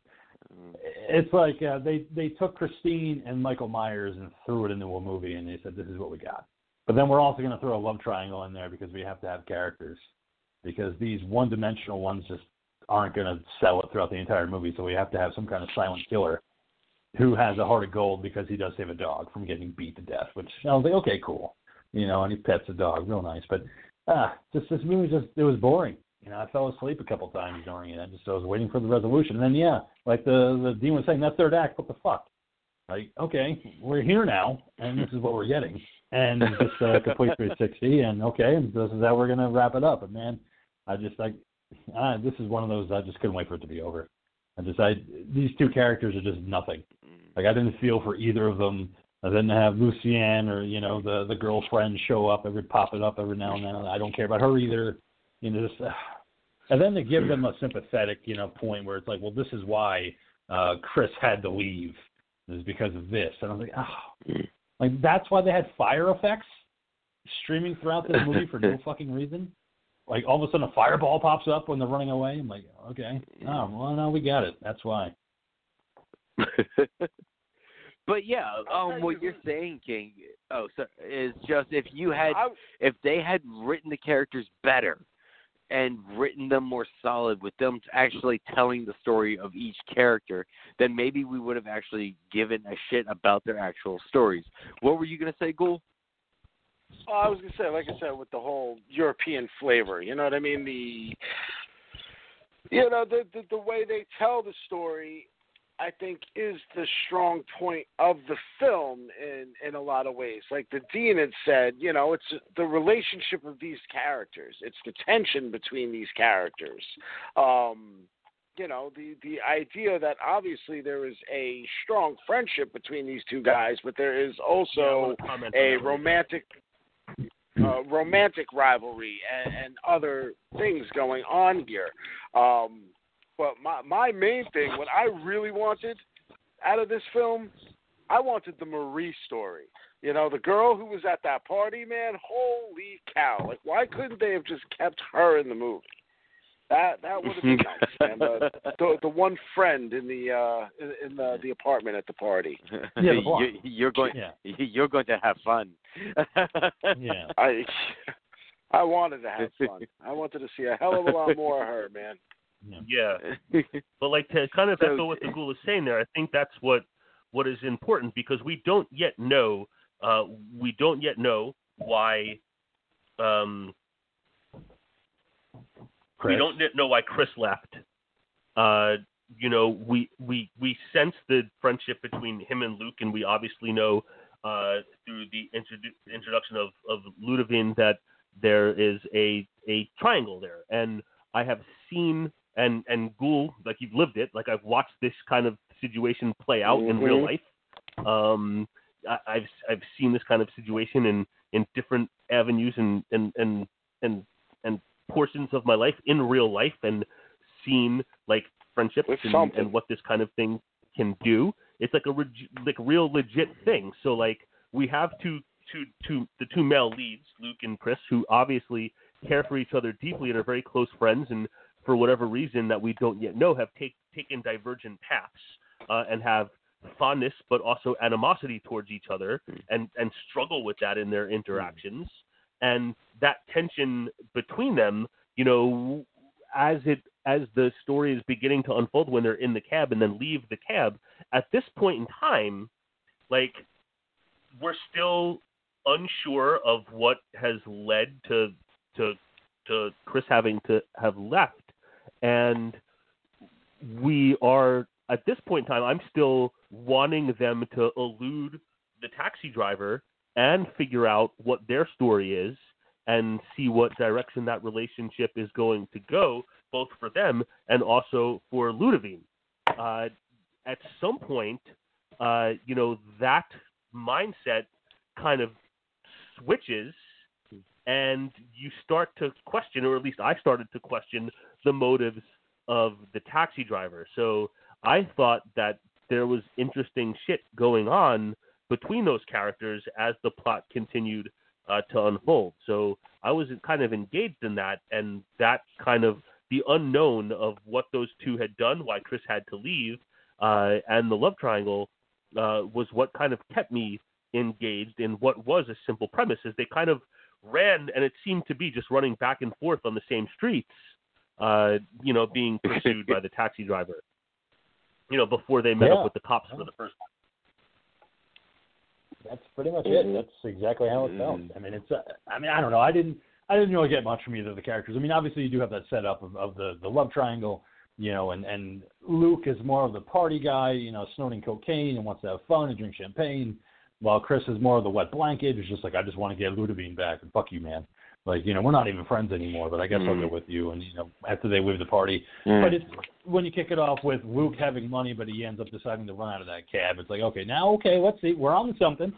it's like uh, they they took Christine and Michael Myers and threw it into a movie, and they said this is what we got. But then we're also going to throw a love triangle in there because we have to have characters, because these one-dimensional ones just aren't going to sell it throughout the entire movie. So we have to have some kind of silent killer who has a heart of gold because he does save a dog from getting beat to death. Which I was like, okay, cool, you know, and he pets the dog, real nice. But ah, just this movie just it was boring. You know, I fell asleep a couple times during it. I just I was waiting for the resolution. And then yeah, like the the dean was saying, that third act, what the fuck? Like, okay, we're here now, and this is what we're getting, and just a complete 360, and okay, and this is how we're gonna wrap it up. But man, I just like, ah, this is one of those I just couldn't wait for it to be over. I just I these two characters are just nothing. Like I didn't feel for either of them. I didn't have Lucienne or you know the the girlfriend show up every pop it up every now and then. I don't care about her either. You know, just, uh, and then to give them a sympathetic you know point where it's like, well, this is why uh Chris had to leave is because of this, and I'm like, oh, like that's why they had fire effects streaming throughout this movie for no fucking reason. Like all of a sudden a fireball pops up when they're running away. I'm like, okay, oh well, now we got it. That's why. but yeah, um, what you're saying, King, oh, so is just if you had, I, if they had written the characters better and written them more solid with them actually telling the story of each character, then maybe we would have actually given a shit about their actual stories. What were you gonna say, Ghoul? Oh, I was gonna say, like I said, with the whole European flavor, you know what I mean? The, you know, the the, the way they tell the story, I think, is the strong point of the film in in a lot of ways. Like the dean had said, you know, it's the relationship of these characters. It's the tension between these characters. Um, you know, the the idea that obviously there is a strong friendship between these two guys, but there is also a romantic uh, romantic rivalry and, and other things going on here. Um, but my my main thing, what I really wanted out of this film, I wanted the Marie story. You know, the girl who was at that party, man. Holy cow! Like, why couldn't they have just kept her in the movie? That that would have been nice, man. The, the the one friend in the uh in, in the the apartment at the party. Yeah, the block. you, you're going, Yeah. you're going to have fun. Yeah. I I wanted to have fun. I wanted to see a hell of a lot more of her, man. Yeah, but like to kind of So- echo what the ghoul is saying there, I think that's what what is important because we don't yet know uh, we don't yet know why um, Chris. we don't yet know why Chris left. Uh, you know, we we we sense the friendship between him and Luke, and we obviously know uh, through the introdu- introduction of of Ludovine that there is a a triangle there, and I have seen and and Ghoul like you've lived it, like I've watched this kind of situation play out in real Mhm. life. Um, I, I've I've seen this kind of situation in in different avenues and and and and and portions of my life in real life and seen like friendships and, and what this kind of thing can do. It's like a reg- like real legit thing. So like we have two two two the two male leads, Luke and Chris, who obviously care for each other deeply and are very close friends, and for whatever reason that we don't yet know, have take, taken divergent paths uh, and have fondness but also animosity towards each other and and struggle with that in their interactions. And that tension between them you know as it as the story is beginning to unfold when they're in the cab and then leave the cab at this point in time like we're still unsure of what has led to to to Chris having to have left, and we are at this point in time. I'm still wanting them to elude the taxi driver and figure out what their story is and see what direction that relationship is going to go, both for them and also for Ludovine. Uh, at some point, uh, you know, that mindset kind of switches and you start to question, or at least I started to question, the motives of the taxi driver. So I thought that there was interesting shit going on between those characters as the plot continued uh, to unfold. So I was kind of engaged in that, and that kind of the unknown of what those two had done, why Chris had to leave, uh, and the love triangle uh, was what kind of kept me engaged in what was a simple premise. Is they kind of ran, and it seemed to be just running back and forth on the same streets, uh, you know, being pursued by the taxi driver. You know, before they met Yeah. up with the cops for the first time. That's pretty much it. That's exactly how it felt. Mhm. I mean, it's. Uh, I mean, I don't know. I didn't. I didn't really get much from either of the characters. I mean, obviously you do have that setup of, of the the love triangle, you know, and and Luke is more of the party guy, you know, snorting cocaine and wants to have fun and drink champagne, while Chris is more of the wet blanket. It's just like I just want to get Ludovine back and fuck you, man. Like you know, we're not even friends anymore, but I guess I'll Mhm. go with you. And you know, after they leave the party, Mm. but it's when you kick it off with Luke having money, but he ends up deciding to run out of that cab. It's like, okay, now, okay, let's see, we're on something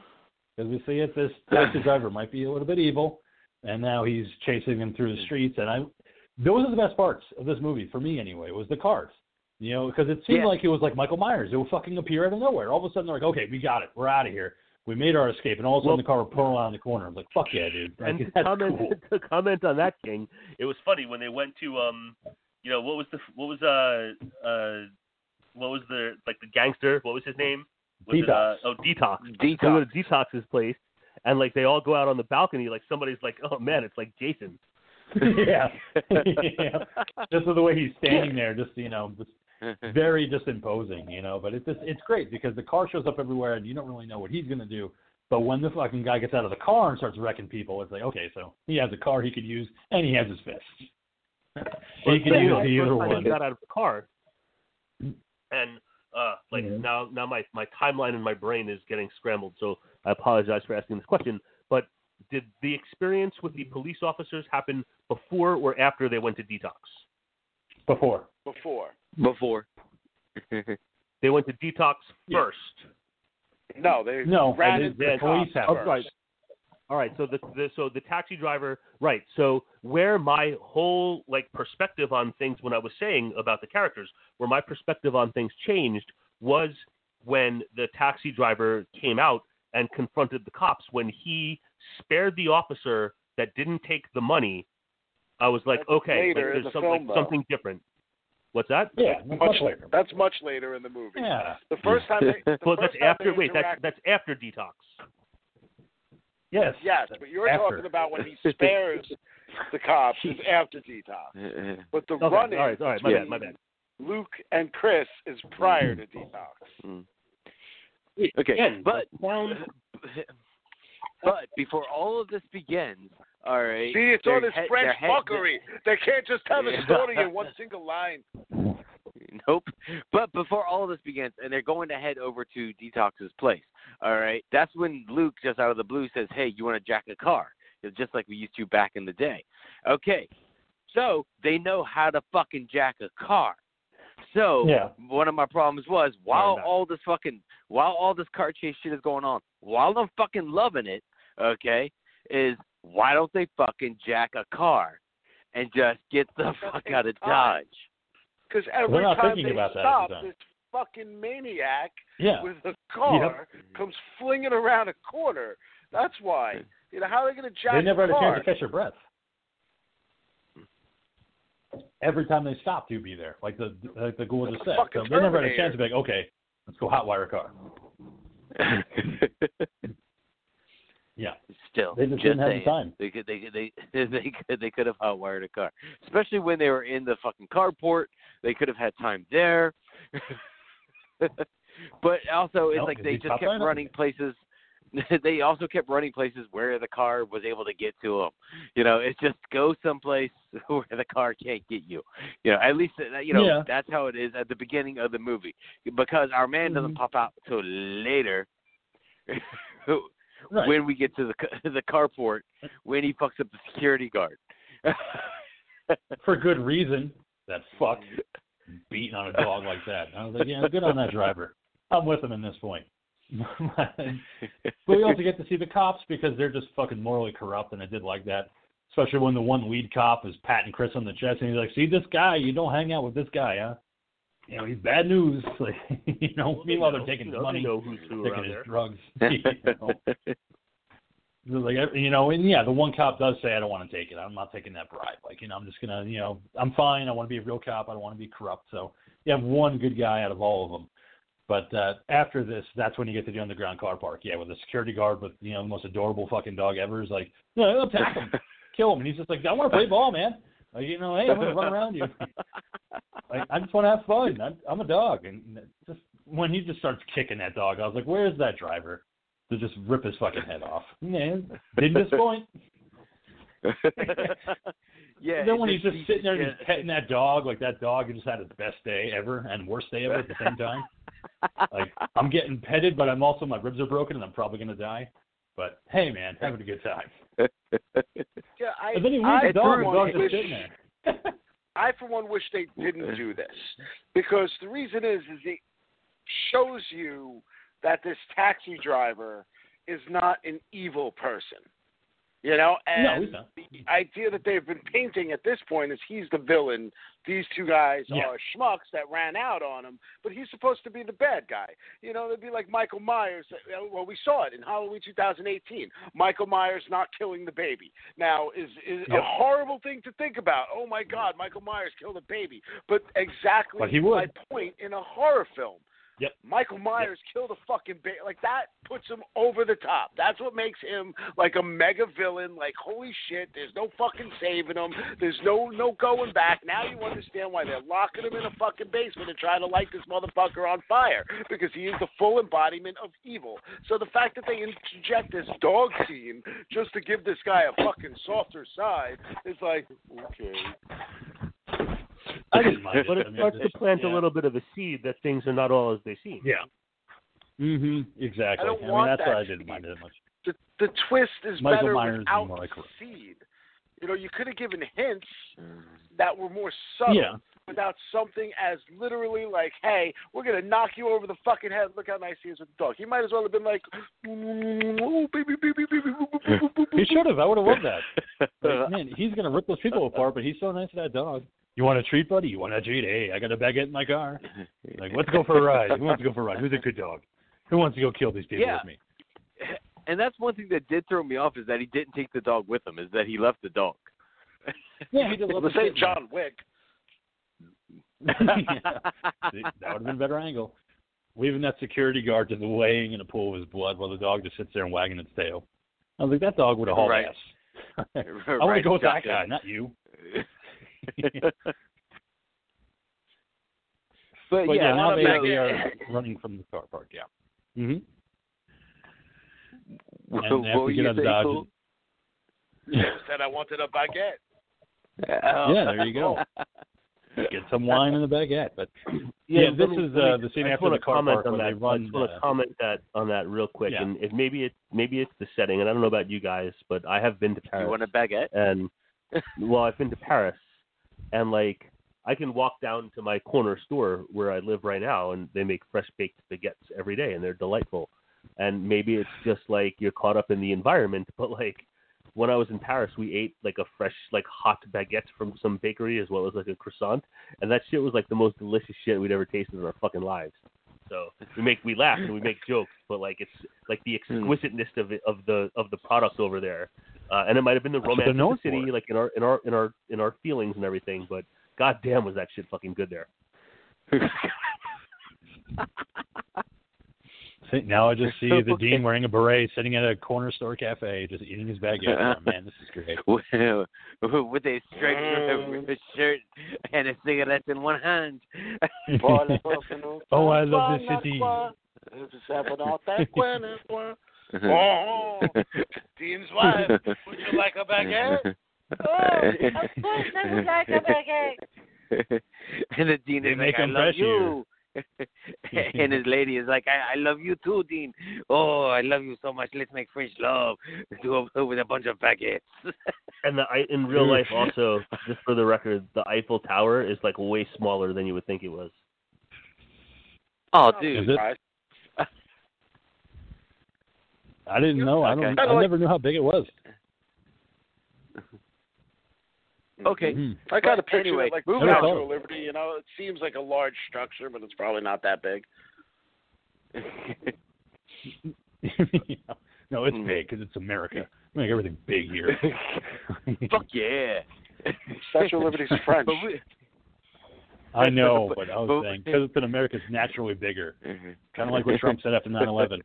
because we see it. This taxi driver might be a little bit evil, and now he's chasing him through the streets. And I, those are the best parts of this movie for me, anyway. Was the cars, you know, because it seemed Yeah. like it was like Michael Myers. It would fucking appear out of nowhere. All of a sudden, they're like, okay, we got it, we're out of here. We made our escape, and all of a sudden Well- the car would pull around the corner. I'm like, fuck yeah, dude. Like, and to that's comment cool. to comment on that king, it was funny when they went to um, you know, what was the what was uh uh what was the like the gangster? What was his name? Was it, uh, Detox. oh, detox. Detox. They go to Detox's place, and like they all go out on the balcony. Like somebody's like, "Oh man, it's like Jason." yeah. yeah. Just the way he's standing there, just you know, just very just imposing, you know. But it's just it's great because the car shows up everywhere and you don't really know what he's gonna do. But when the fucking guy gets out of the car and starts wrecking people, it's like, okay, so he has a car he could use and he has his fists. he But use the use first either time one. He got out of the car, and uh, like Mhm. now, now my my timeline in my brain is getting scrambled. So I apologize for asking this question. But did the experience with the police officers happen before or after they went to detox? Before. before. Before. They went to detox Yeah. first. No, they No, ran I into the the police cops have Oh, right. All right, so the, the so the taxi driver, right? So where my whole like perspective on things when I was saying about the characters, where my perspective on things changed was when the taxi driver came out and confronted the cops when he spared the officer that didn't take the money. I was like, That's okay, like, there's the some, film, like, something different. What's that? Yeah, Much, much later. That's much later in the movie. Yeah. The first time they, the Well, that's time after. they Wait, that's interact- that's after detox. Yes. yes, but you're After. talking about when he spares the cops is after detox. But the Okay, run-in all right, all right, my bad, my bad. Luke and Chris is prior to detox. Mm. Okay, Again, but sound- but before all of this begins, all right. See, it's all this head- French their head- fuckery. They can't just tell Yeah. a story in one single line. Nope. But before all of this begins, and they're going to head over to Detox's place. All right. That's when Luke, just out of the blue, says, "Hey, you want to jack a car?" It's just like we used to back in the day. Okay. So they know how to fucking jack a car. So Yeah. one of my problems was while not. all this fucking while all this car chase shit is going on, while I'm fucking loving it, okay, is why don't they fucking jack a car and just get the fuck out of. Dodge? Because every not time thinking they about stop, the this fucking maniac Yeah. with a car comes flinging around a corner. That's why. You know, how are they going to jack They never had a a chance to catch their breath. Every time they stopped, you'd be there, like the like the ghoul just said. So they never had a chance to be like, okay, let's go hotwire a car. Yeah, Still, They just just didn't have the time. They could, they could, they, they could, they could have hotwired a car, especially when they were in the fucking carport. They could have had time there. but also, it's No, like they just kept right up running places. they also kept running places where the car was able to get to them. You know, it's just go someplace where the car can't get you. You know, at least uh, you know Yeah. that's how it is at the beginning of the movie because our man doesn't Mhm. pop out till later. Right. When we get to the the carport, when he fucks up the security guard. For good reason. That fuck beating on a dog like that. I was like, yeah, good on that driver. I'm with him in this point. but we also get to see the cops because they're just fucking morally corrupt, and I did like that. Especially when the one lead cop is patting Chris on the chest, and he's like, "See this guy? You don't hang out with this guy, huh? You know, he's bad news." Like, you know, meanwhile they're taking his money, know who's who taking his there. drugs. you know. Like uh, you know, and yeah, the one cop does say, "I don't want to take it. I'm not taking that bribe. Like you know, I'm just gonna, you know, I'm fine. I want to be a real cop. I don't want to be corrupt." So you have one good guy out of all of them. But uh, after this, that's when you get to the underground car park. Yeah, with the security guard with you know the most adorable fucking dog ever is like, no, I'll attack him, kill him, and he's just like, I want to play ball, man. Like you know, hey, I'm gonna run around you. like I just want to have fun. I'm, I'm a dog, and just when he just starts kicking that dog, I was like, where's that driver? To just rip his fucking head off. Man, didn't disappoint. yeah. Then when he's just he- sitting there and yeah. he's petting that dog, like that dog just had his best day ever and worst day ever at the same time. like I'm getting petted, but I'm also my ribs are broken and I'm probably gonna die. But hey, man, having a good time. Yeah, I, And then he leaves I the dog, for and the one dog's just wish- sitting there. I for one wish they didn't do this because the reason is is it shows you that this taxi driver is not an evil person. You know, and No, the idea that they've been painting at this point is he's the villain. These two guys Yeah. are schmucks that ran out on him, but he's supposed to be the bad guy. You know, it'd be like Michael Myers. uh, Well, we saw it in Halloween 2018. Michael Myers not killing the baby. Now is is a horrible thing to think about. Oh my God, Michael Myers killed a baby. But exactly But he my point in a horror film. Yep. Michael Myers killed a fucking baby. Like that puts him over the top. That's what makes him like a mega villain. Like holy shit, there's no fucking saving him. There's no no going back. Now you understand why they're locking him in a fucking basement and trying to light this motherfucker on fire because he is the full embodiment of evil. So the fact that they interject this dog scene just to give this guy a fucking softer side is like okay. I didn't mind it. But I it mean, starts to plant yeah. a little bit of a seed that things are not all as they seem. Yeah. Mm Mhm. Exactly. I don't mean, want that's that why I didn't be- mind it much. the the twist is Michael better Myers without more like- seed. You know, you could have given hints that were more subtle Yeah. without something as literally like, "Hey, we're gonna knock you over the fucking head. Look how nice he is with the dog." He might as well have been like, "Oh, baby, baby, baby." He should have. I would have loved that. Like, man, he's gonna rip those people apart, but he's so nice to that dog. You want a treat, buddy? You want a treat? Hey, I got a baguette in my car. Like, let's go for a ride. Who wants to go for a ride? Who's a good dog? Who wants to go kill these people Yeah. with me? and that's one thing that did throw me off is that he didn't take the dog with him. Is that he left the dog. Yeah, he did love This to ain't. John Wick. See, that would have been a better angle. Leaving that security guard just laying in a pool of his blood while the dog just sits there and wagging its tail. I was like, that dog would have hauled Right. ass. I want Right, to go with that guy, not you. but, But yeah, yeah, now they, bag- they are running from the car park. Yeah. Mm-hmm. what, And what after were we you get out of saying, Dodge, Cole? Said I wanted a baguette. Yeah, there you go. Get some wine and a baguette. But yeah, this me- is let me- uh, the scene after the car comment park on that. they run. I just want to uh, comment that on that real quick, Yeah. and it, maybe it maybe it's the setting, and I don't know about you guys, but I have been to Paris, You want a baguette? and well, I've been to Paris, and like I can walk down to my corner store where I live right now, and they make fresh baked baguettes every day, and they're delightful. And maybe it's just like you're caught up in the environment, but like when I was in Paris, we ate like a fresh, like hot baguette from some bakery as well as like a croissant, and that shit was like the most delicious shit we'd ever tasted in our fucking lives. So we make we laugh and we make jokes, but like it's like the hmm. exquisiteness of it, of the of the product over there, uh, and it might have been the romance of the city, for. like in our in our in our in our feelings and everything. But goddamn, was that shit fucking good there? See, now I just see the Okay. dean wearing a beret, sitting at a corner store cafe, just eating his baguette. Oh, man, this is great. with a striped shirt and a cigarette in one hand. oh, I love this city. Mm-hmm. Oh, oh, Dean's wife. Would you like a baguette? Oh, of course I would like a baguette. and the dean They is make like, I love you. and his lady is like, I, I love you too, Dean. Oh, I love you so much. Let's make French love Do it with a bunch of baguettes. And the I- in real life also, just for the record, the Eiffel Tower is like way smaller than you would think it was. oh, Is dude. It? I didn't know. I don't. Okay. I never knew how big it was. Okay. Hmm. I got a picture anyway, of like moving on. Statue of Liberty. You know, it seems like a large structure, but it's probably not that big. no, it's Hmm. big because it's America. We make everything big here. Fuck yeah. Statue of Liberty's French. But we- I know, But- but I was but- saying because it's in America, it's naturally bigger. Mhm. Kind of like what Trump said after 9/11.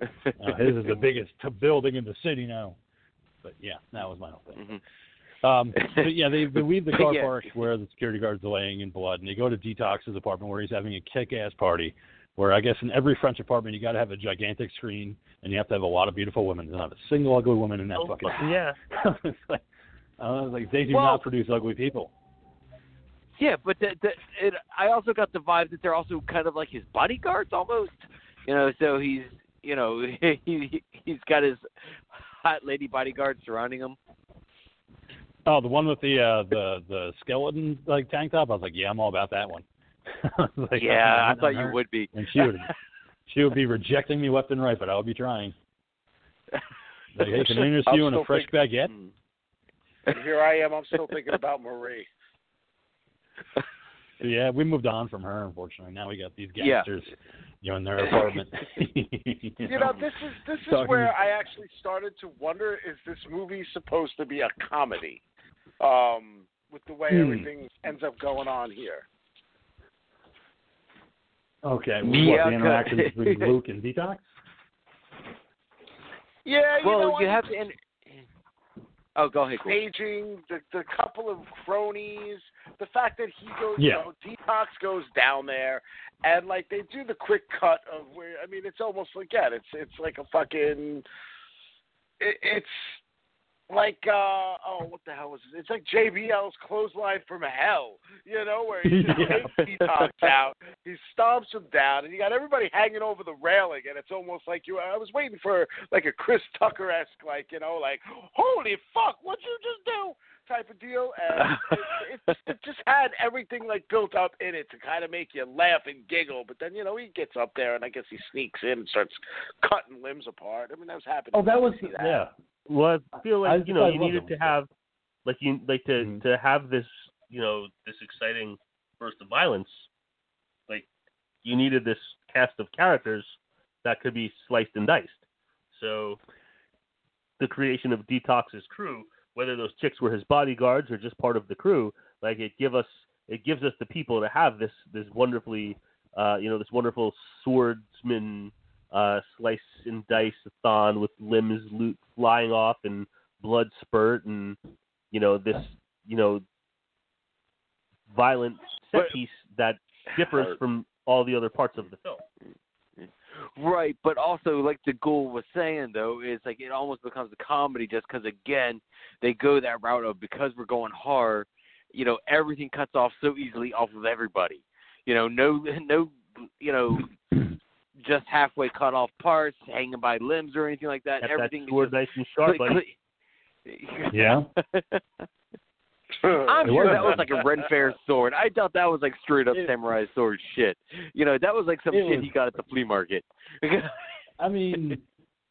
Uh, his is the biggest t- building in the city now. But yeah, that was my whole thing. Mhm. Um, but yeah, they, they leave the car Yeah. park where the security guard's laying in blood, and they go to Detox's apartment where he's having a kick-ass party. Where I guess in every French apartment you got to have a gigantic screen, and you have to have a lot of beautiful women. There's not a single ugly woman in that Oh, fucking. yeah. I was like, I was like, they do Well- not produce ugly people. Yeah, but the, the, it, I also got the vibe that they're also kind of like his bodyguards almost. You know, so he's you know he he's got his hot lady bodyguards surrounding him. Oh, the one with the uh, the the skeleton like tank top. I was like, yeah, I'm all about that one. I like, yeah, I I'm thought her. you would be. And she would she would be rejecting me left and right, but I would be trying. Like, hey, can I interest you in a still fresh baguette? And here I am. I'm still thinking about Marie. So, yeah, we moved on from her. Unfortunately, now we got these Yeah. gangsters, you know, in their apartment. You know, this is this is Talking- where I actually started to wonder: Is this movie supposed to be a comedy? Um, with the way Hmm. everything ends up going on here. okay, Yeah, what, the 'cause- interaction between Luke and Detox? Yeah, you well, know, you I have to. Enter- oh, go ahead. Cool. staging, the the couple of cronies, the fact that he goes, Yeah. you know, Detox goes down there, and like they do the quick cut of where I mean, it's almost like yeah, it's it's like a fucking, it, it's like uh oh, what the hell was it? It's like JBL's clothesline from hell, you know, where he just Yeah. takes Detox out, he stomps him down, and you got everybody hanging over the railing, and it's almost like you. I was waiting for like a Chris Tucker esque, like you know, like holy fuck, what'd you just do? Type of deal, and it, it, it just had everything like built up in it to kind of make you laugh and giggle. But then you know he gets up there and I guess he sneaks in and starts cutting limbs apart. I mean that was happening. Oh, that was that. yeah. Well, I feel like I- you know you needed them. to have like you like to Mhm. to have this you know this exciting burst of violence. Like you needed this cast of characters that could be sliced and diced. So the creation of Detox's crew, whether those chicks were his bodyguards or just part of the crew, like it give us it gives us the people to have this this wonderfully uh, you know this wonderful swordsman uh, slice and dice a thon with limbs loot flying off and blood spurt and you know this you know violent set piece that differs from all the other parts of the film. Right, but also like the ghoul was saying though, is like it almost becomes a comedy just because again they go that route of because we're going hard, you know everything cuts off so easily off of everybody. You know, no, no, you know, just halfway cut off parts, hanging by limbs or anything like that. Kept everything that is sword nice and sharp, click, buddy. Yeah. I'm It sure was. that was like a Ren Fair sword. I doubt that was like straight up It- samurai sword shit. You know, that was like some shit was- he got at the flea market. I mean,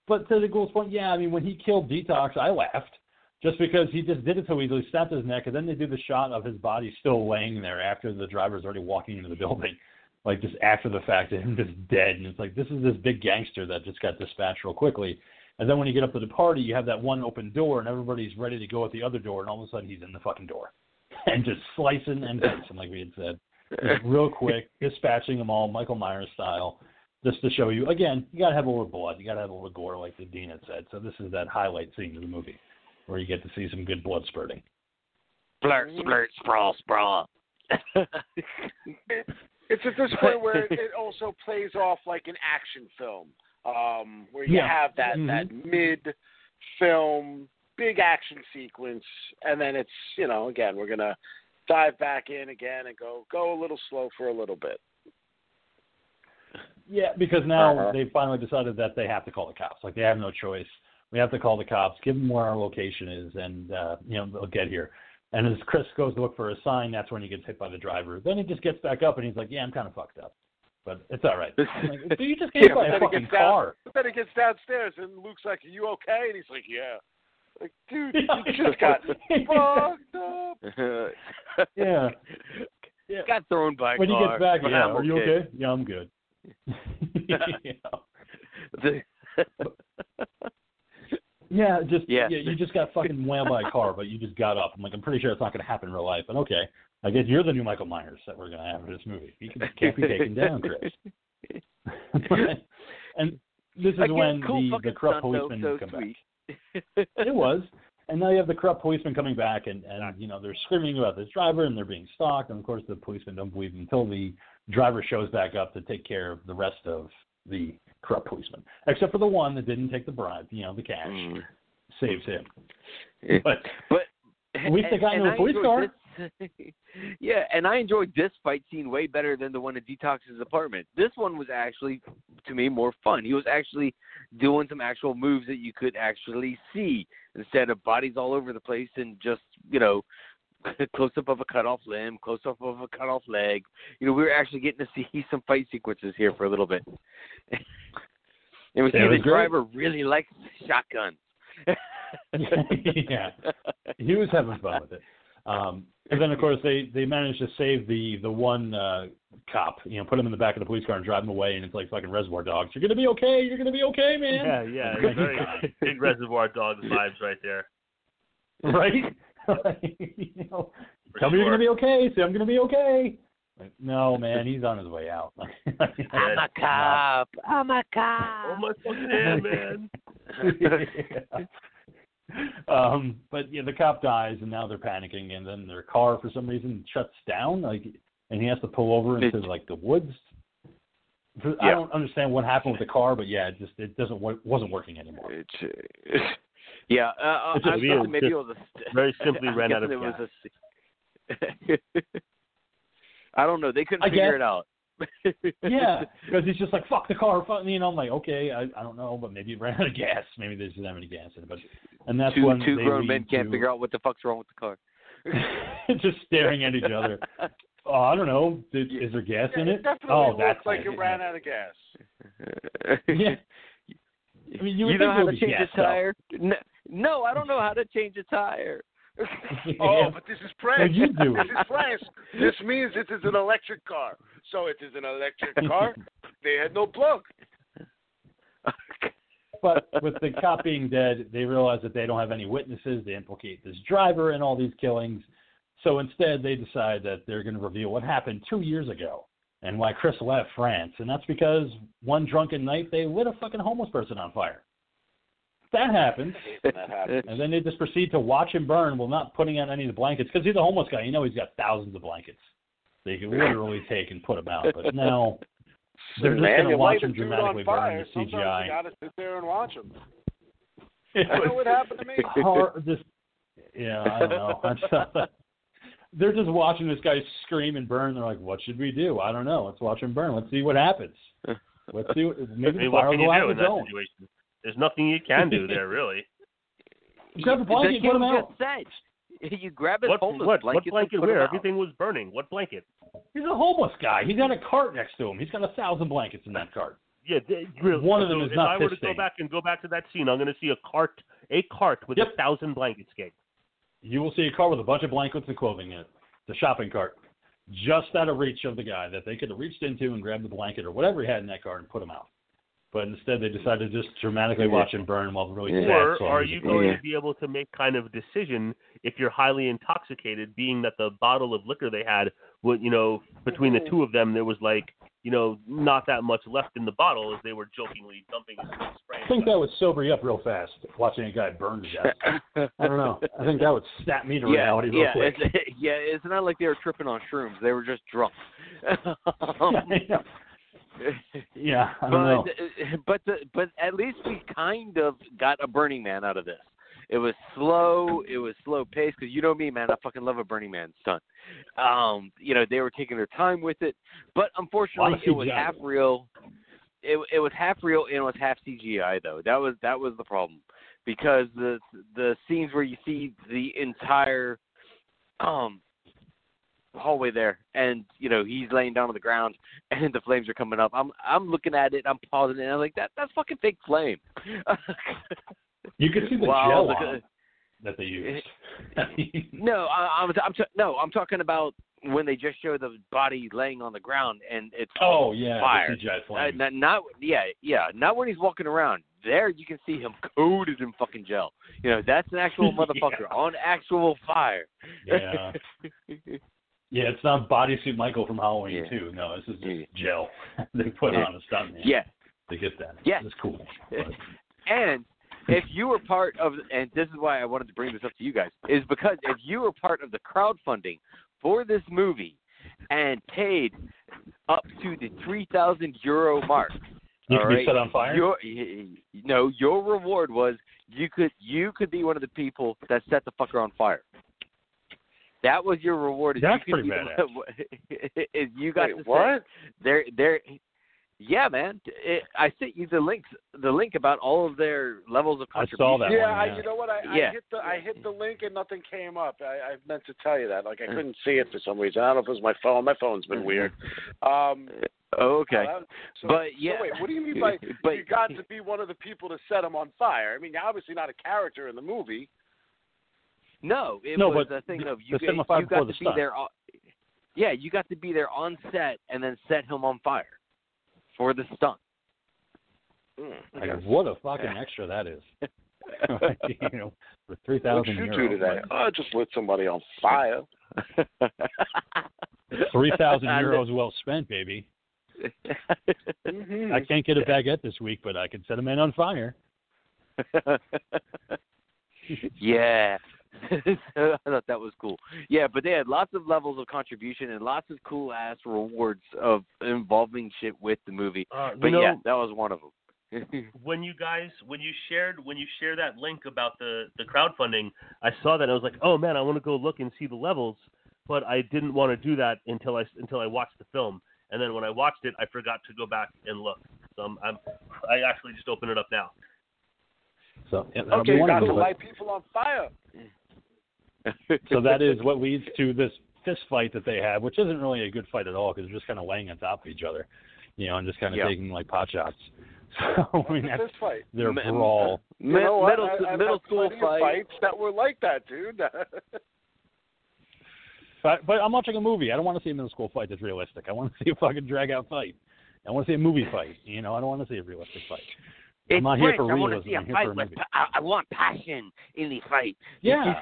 but to the ghoul's point, yeah. I mean, when he killed Detox, I laughed just because he just did it so easily, snapped his neck, and then they do the shot of his body still laying there after the driver's already walking into the building, like just after the fact of him just dead. And it's like this is this big gangster that just got dispatched real quickly. And then when you get up to the party, you have that one open door, and everybody's ready to go at the other door, and all of a sudden he's in the fucking door, and just slicing and dicing, like we had said, just real quick, dispatching them all, Michael Myers style just to show you again, you gotta have a little blood, you gotta have a little gore, like the dean had said. So this is that highlight scene of the movie where you get to see some good blood spurting. Blurt, splurt, sprawl, sprawl. It's at this point where it also plays off like an action film. um, where you Yeah. have that that mid film big action sequence, and then it's you know again we're gonna dive back in again and go go a little slow for a little bit. Yeah, because now Uh-huh. they finally decided that they have to call the cops. Like they have no choice. We have to call the cops, give them where our location is, and uh, you know they'll get here. And as Chris goes to look for a sign, that's when he gets hit by the driver. Then he just gets back up and he's like, "Yeah, I'm kind of fucked up, but it's all right." Like, "Dude, you just get hit Yeah, by a fucking gets down- car. But then he gets downstairs and Luke's like, "Are you okay?" And he's like, "Yeah." Like, dude, Yeah. you just got fucked up. Yeah. Yeah. Got thrown by a When he gets back, yeah, I'm are you okay? Yeah, I'm good. You know? The- Yeah, just Yeah. yeah. you just got fucking whammed by a car, but you just got up. I'm like, I'm pretty sure it's not going to happen in real life. But okay, I guess you're the new Michael Myers that we're going to have for this movie. He can, can't be taken down, Chris. and this is Again, when cool the the corrupt policeman so come sweet. back. It was, and now you have the corrupt policeman coming back, and and you know they're screaming about this driver, and they're being stalked, and of course the policemen don't believe him until the driver shows back up to take care of the rest of the corrupt policemen, except for the one that didn't take the bribe, you know, the cash. Mm. saves him. But But At least they got and into a police This, yeah, and I enjoyed this fight scene way better than the one at Detox's apartment. This one was actually, to me, more fun. He was actually doing some actual moves that you could actually see instead of bodies all over the place and just you know. Close up of a cut off limb, close up of a cut off leg. You know, we were actually getting to see some fight sequences here for a little bit. and we see it the was great. driver really likes shotguns. yeah, he was having fun with it. Um, and then of course they they managed to save the the one uh, cop. You know, put him in the back of the police car and drive him away. And it's like fucking Reservoir Dogs. You're gonna be okay. You're gonna be okay, man. Yeah, yeah, Like, it's very big Reservoir Dogs vibes right there. right? You know, For tell me you're gonna be okay. Say I'm gonna be okay. Like, no, man, he's on his way out. I'm a cop. I'm a cop. Oh my fucking hand, man! Yeah. Um, but yeah, the cop dies, and now they're panicking, and then their car for some reason shuts down, like, and he has to pull over into like the woods. I don't understand what happened with the car, but yeah, it just it doesn't wo- wasn't working anymore. It's, uh, yeah, uh, uh, It's just- I'm guessing maybe it was a. Very simply I'm ran out of it gas. was a. I don't know. They couldn't I figure guess- it out. Yeah, because he's just like fuck the car, fuck, you know. I'm like, okay, I, I don't know, but maybe it ran out of gas. Maybe they didn't have any gas in it, but and that's two when two they grown lead men can't to- figure out what the fuck's wrong with the car. just staring at each other. Oh, I don't know. Is, is there gas in Yeah, it? oh, that's like it. it ran out of gas. Yeah. I mean, you would know think how to change gas, a tire? No, no, I don't know how to change a tire. Oh, but this is Well, France. you do. This is France. This means it is an electric car. So it is an electric car. they had no plug. But with the cop being dead, they realize that they don't have any witnesses. They implicate this driver in all these killings. So instead, they decide that they're going to reveal what happened two years ago and why Chris left France. And that's because one drunken night they lit a fucking homeless person on fire. That happens. That. And then they just proceed to watch him burn while not putting out any of the blankets because he's a homeless guy. You know he's got thousands of blankets. They can literally take and put them out. But now they're just going to watch him dramatically burn the CGI. you gotta sit there and watch him. It was what happened to me. hard, just yeah, I don't know. They're just watching this guy scream and burn. They're like, "What should we do? I don't know. Let's watch him burn. Let's see what happens. Let's see. What, maybe the fire will go out on its own. situation? There's nothing you can do there, really. Just grab a blanket, and put him out. just said. You grab his What, homeless what, blanket. what blanket where? Everything was burning. What blanket? He's a homeless guy. He's got a cart next to him. He's got a thousand blankets in that cart. Yeah, they, really. One of so them is if not I were to piss go back and go back to that scene, I'm going to see a cart, a cart with Yep. a thousand blankets, Gabe. You will see a cart with a bunch of blankets and clothing in it. The shopping cart, just out of reach of the guy that they could have reached into and grabbed the blanket or whatever he had in that cart and put him out. But instead, they decided to just dramatically Yeah. watch him burn while really Yeah. sad Or song are you going Yeah. to be able to make kind of a decision if you're highly intoxicated, being that the bottle of liquor they had, would you know, between the two of them, there was like, you know, not that much left in the bottle as they were jokingly dumping and spraying. I think that would sober you up real fast, watching a guy burn to death. I don't know. I think that would snap me to yeah, reality real yeah, quick. It's, yeah, it's not like they were tripping on shrooms. They were just drunk. Um, Yeah. Yeah, I don't know. but but the, but at least we kind of got a Burning Man out of this. It was slow. It was slow paced because you know me, man. I fucking love a Burning Man stunt. Um, you know they were taking their time with it, but unfortunately it was half real. It it was half real and it was half CGI though. That was that was the problem because the the scenes where you see the entire um hallway there and you know he's laying down on the ground and the flames are coming up. I'm i'm looking at it i'm pausing it and i'm like that that's fucking fake flame. You could see the Wow, gel on it. that they used. No I, i'm i'm t- no i'm talking about when they just show the body laying on the ground and it's oh yeah, fire. Uh, not, not yeah yeah not when he's walking around. There you can see him coated in fucking gel. You know that's an actual motherfucker on actual fire. Yeah. Yeah, it's not bodysuit Michael from Halloween Yeah. too. No, this is Yeah. just gel they put Yeah. on a stuntman yeah to get that. Yeah. it's cool. And if you were part of, and this is why I wanted to bring this up to you guys, is because if you were part of the crowdfunding for this movie and paid up to the three thousand euro mark, you could be set on fire. Your, no, your reward was you could you could be one of the people that set the fucker on fire. That was your reward. is That's you could pretty be, is you got Wait, to set- what? they're they're yeah, man. It, I sent you the links, the link about all of their levels of I contribution. saw that Yeah, one, I, you know what? I, Yeah. I hit the I hit the link and nothing came up. I, I meant to tell you that. Like I Mm. couldn't see it for some reason. I don't know if it was my phone. My phone's been weird. Um, Oh, okay. uh, so, But, yeah. So wait, what do you mean by But- you got to be one of the people to set him on fire? I mean, you're obviously not a character in the movie. No, it No, was a thing of you, the set him on got- fire you got the to be stunt. there. Yeah, you got to be there on set and then set him on fire for the stunt. Hmm, Like, okay. what a fucking extra that is. you know, for three What'd you euros. do today? Oh, I just lit somebody on fire. Three thousand euros well spent, baby. Mhm. I can't get a baguette this week, but I can set a man on fire. yeah. I thought that was cool. Yeah, but they had lots of levels of contribution and lots of cool ass rewards of involving shit with the movie. Uh, But know, yeah, that was one of them. when you guys when you shared when you share that link about the the crowdfunding, I saw that and I was like, oh man, I want to go look and see the levels, but I didn't want to do that until I until I watched the film, and then when I watched it, I forgot to go back and look. So I'm, I'm I actually just opened it up now. So yeah, Okay, you got of to light people on fire. So that is what leads to this fist fight that they have, which isn't really a good fight at all because they're just kind of laying on top of each other, you know, and just kind of Yeah. taking like pot shots. So I mean, What's that's this fight? their M- brawl. You Mid- know middle I, I've middle had school fight. fights that were like that, dude. But, but I'm watching a movie. I don't want to see a middle school fight that's realistic. I want to see a fucking drag out fight. I want to see a movie fight. You know, I don't want to see a realistic fight. I'm It's not here for French. I want to see a I'm fight with. I, I want passion in the fight. Yeah.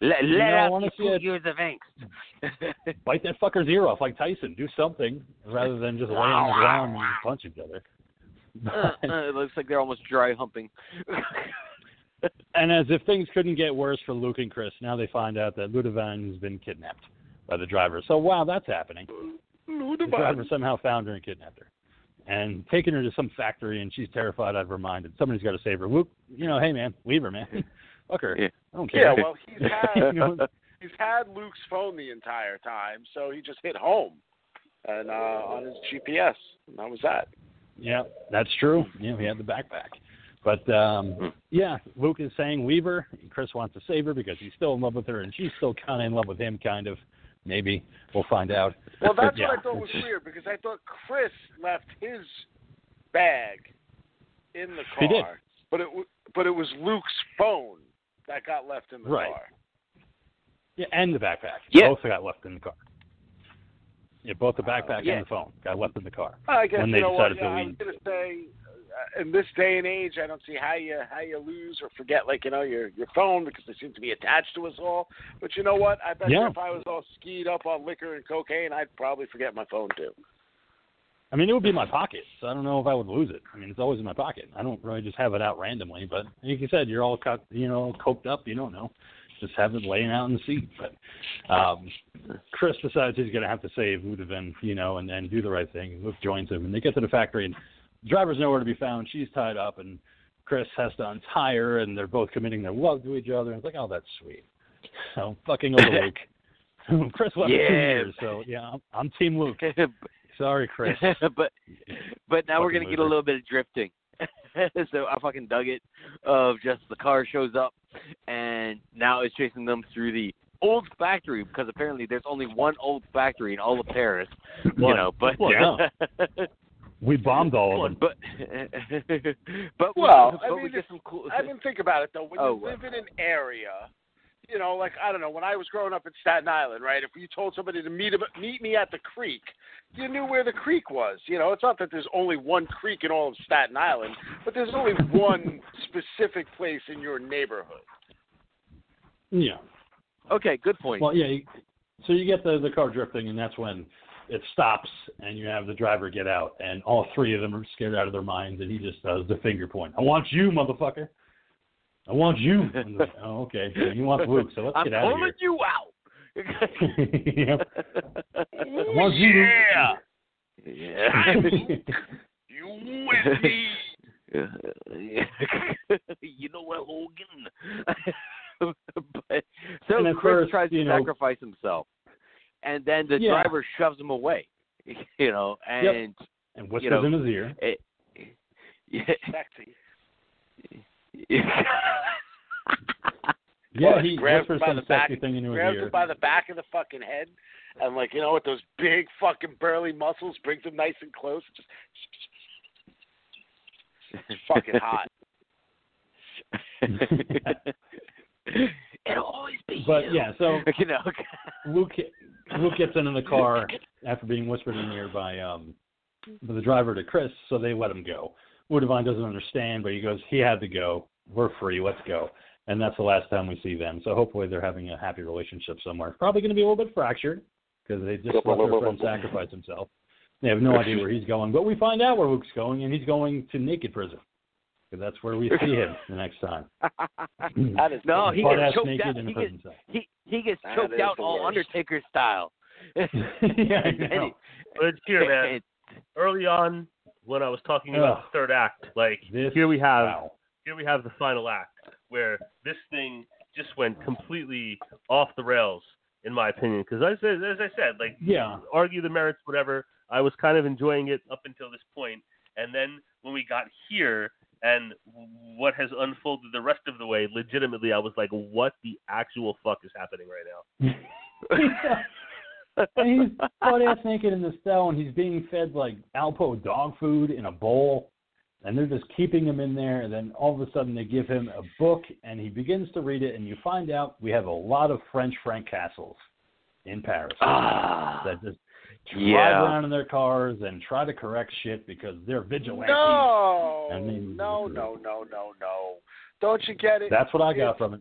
let You let know, I out see two years of angst. Bite that fucker's ear off like Tyson. Do something rather than just lay on the ground and punch each other. uh, uh, it looks like they're almost dry humping. And as if things couldn't get worse for Luke and Chris, now they find out that Ludovine has been kidnapped by the driver. So wow, that's happening. The driver somehow found her and kidnapped her, and taken her to some factory, and she's terrified out of her mind. And somebody's got to save her. Luke, you know, hey man, leave her, man. Fuck her. Yeah. I don't care. Yeah, well, he's had You know? he's had Luke's phone the entire time, so he just hit home and uh, on his GPS, and that was that. Yeah, that's true. Yeah, he had the backpack. But um yeah, Luke is saying leave her. and Chris wants to save her because he's still in love with her, and she's still kind of in love with him, kind of. Maybe we'll find out. Well, that's Yeah. what I thought was weird because I thought Chris left his bag in the car, He did. but it w- but it was Luke's phone that got left in the Right. car. Yeah, and the backpack. Yeah. Both got left in the car. Yeah, both the backpack Yeah. and the phone got left in the car. I guess When you they know what, decided to yeah, I was leave. gonna say, uh, in this day and age, I don't see how you how you lose or forget like you know your your phone because they seem to be attached to us all. But you know what? I bet Yeah. if I was all skied up on liquor and cocaine, I'd probably forget my phone too. I mean, it would be in my pocket, so I don't know if I would lose it. I mean, it's always in my pocket. I don't really just have it out randomly. But like you said, you're all cut, you know, coked up. You don't know. just have it laying out in the seat. But um, Chris decides he's going to have to save Ludovine, you know, and, and do the right thing. Luke joins him, and they get to the factory, and driver's nowhere to be found. She's tied up, and Chris has to untie her, and they're both committing their love to each other. And it's like, oh, that's sweet. So fucking over Luke. Chris left for two Yeah. years, so yeah, I'm, I'm Team Luke. Sorry, Chris. but but now we're gonna get a little bit of drifting. so I fucking dug it. Of just the car shows up, and now it's chasing them through the old factory because apparently there's only one old factory in all of Paris. You know, but One, We bombed all of them. but but we, Well, I but mean, we get some cool. I mean, think about it though. When Oh, you well. live in an area, you know, like I don't know, when I was growing up in Staten Island, right? If you told somebody to meet meet me at the creek, you knew where the creek was. You know, it's not that there's only one creek in all of Staten Island, but there's only one specific place in your neighborhood. Yeah. okay, good point. Well, yeah. You, so you get the the car drifting, and that's when it stops, and you have the driver get out, and all three of them are scared out of their minds, and he just does the finger point. I want you, motherfucker. I want you. Like, oh, okay. So he wants Luke, so let's I'm get out of here. you out. yep. I want you. Yeah, yeah. you with me. you know what, Logan? but, so Chris first, tries to know- sacrifice himself, and then the Yeah. driver shoves him away. You know, and And whispers You know, in his ear. it, eh, yeah, Sexy. Yeah, Well, he grabs whispers by some the back- sexy thing into his Grabs ear. him by the back of the fucking head, and like you know, with those big fucking burly muscles, brings him nice and close. Just it's fucking hot. It'll always be But you. yeah, so you know. Luke Luke gets in, in the car after being whispered in the ear by um by the driver to Chris, so they let him go. Ludovine doesn't understand, but he goes, he had to go. We're free. Let's go. And that's the last time we see them. So hopefully they're having a happy relationship somewhere. Probably going to be a little bit fractured because they just let their friend sacrifice himself. They have no idea where he's going, but we find out where Luke's going, and he's going to naked prison. Because that's where we see him the next time. That is No, he gets choked naked out. He gets he he gets That choked out all worst. Undertaker style. yeah, I And know. he- But here, man, early on when I was talking about Ugh. the third act, like This, here we have wow. here we have the final act where this thing just went completely off the rails, in my opinion. Because as, I- as I said, like Yeah. argue the merits, whatever. I was kind of enjoying it up until this point, and then when we got here and what has unfolded the rest of the way, legitimately, I was like, "What the actual fuck is happening right now?" and he's butt ass naked in the cell, and he's being fed like Alpo dog food in a bowl, and they're just keeping him in there. And then all of a sudden, they give him a book, and he begins to read it, and you find out we have a lot of French Frank castles in Paris Ah, that just drive yeah. around in their cars and try to correct shit because they're vigilantes. No, I mean- no, no, no, no, no. Don't you get it? That's what I got from it.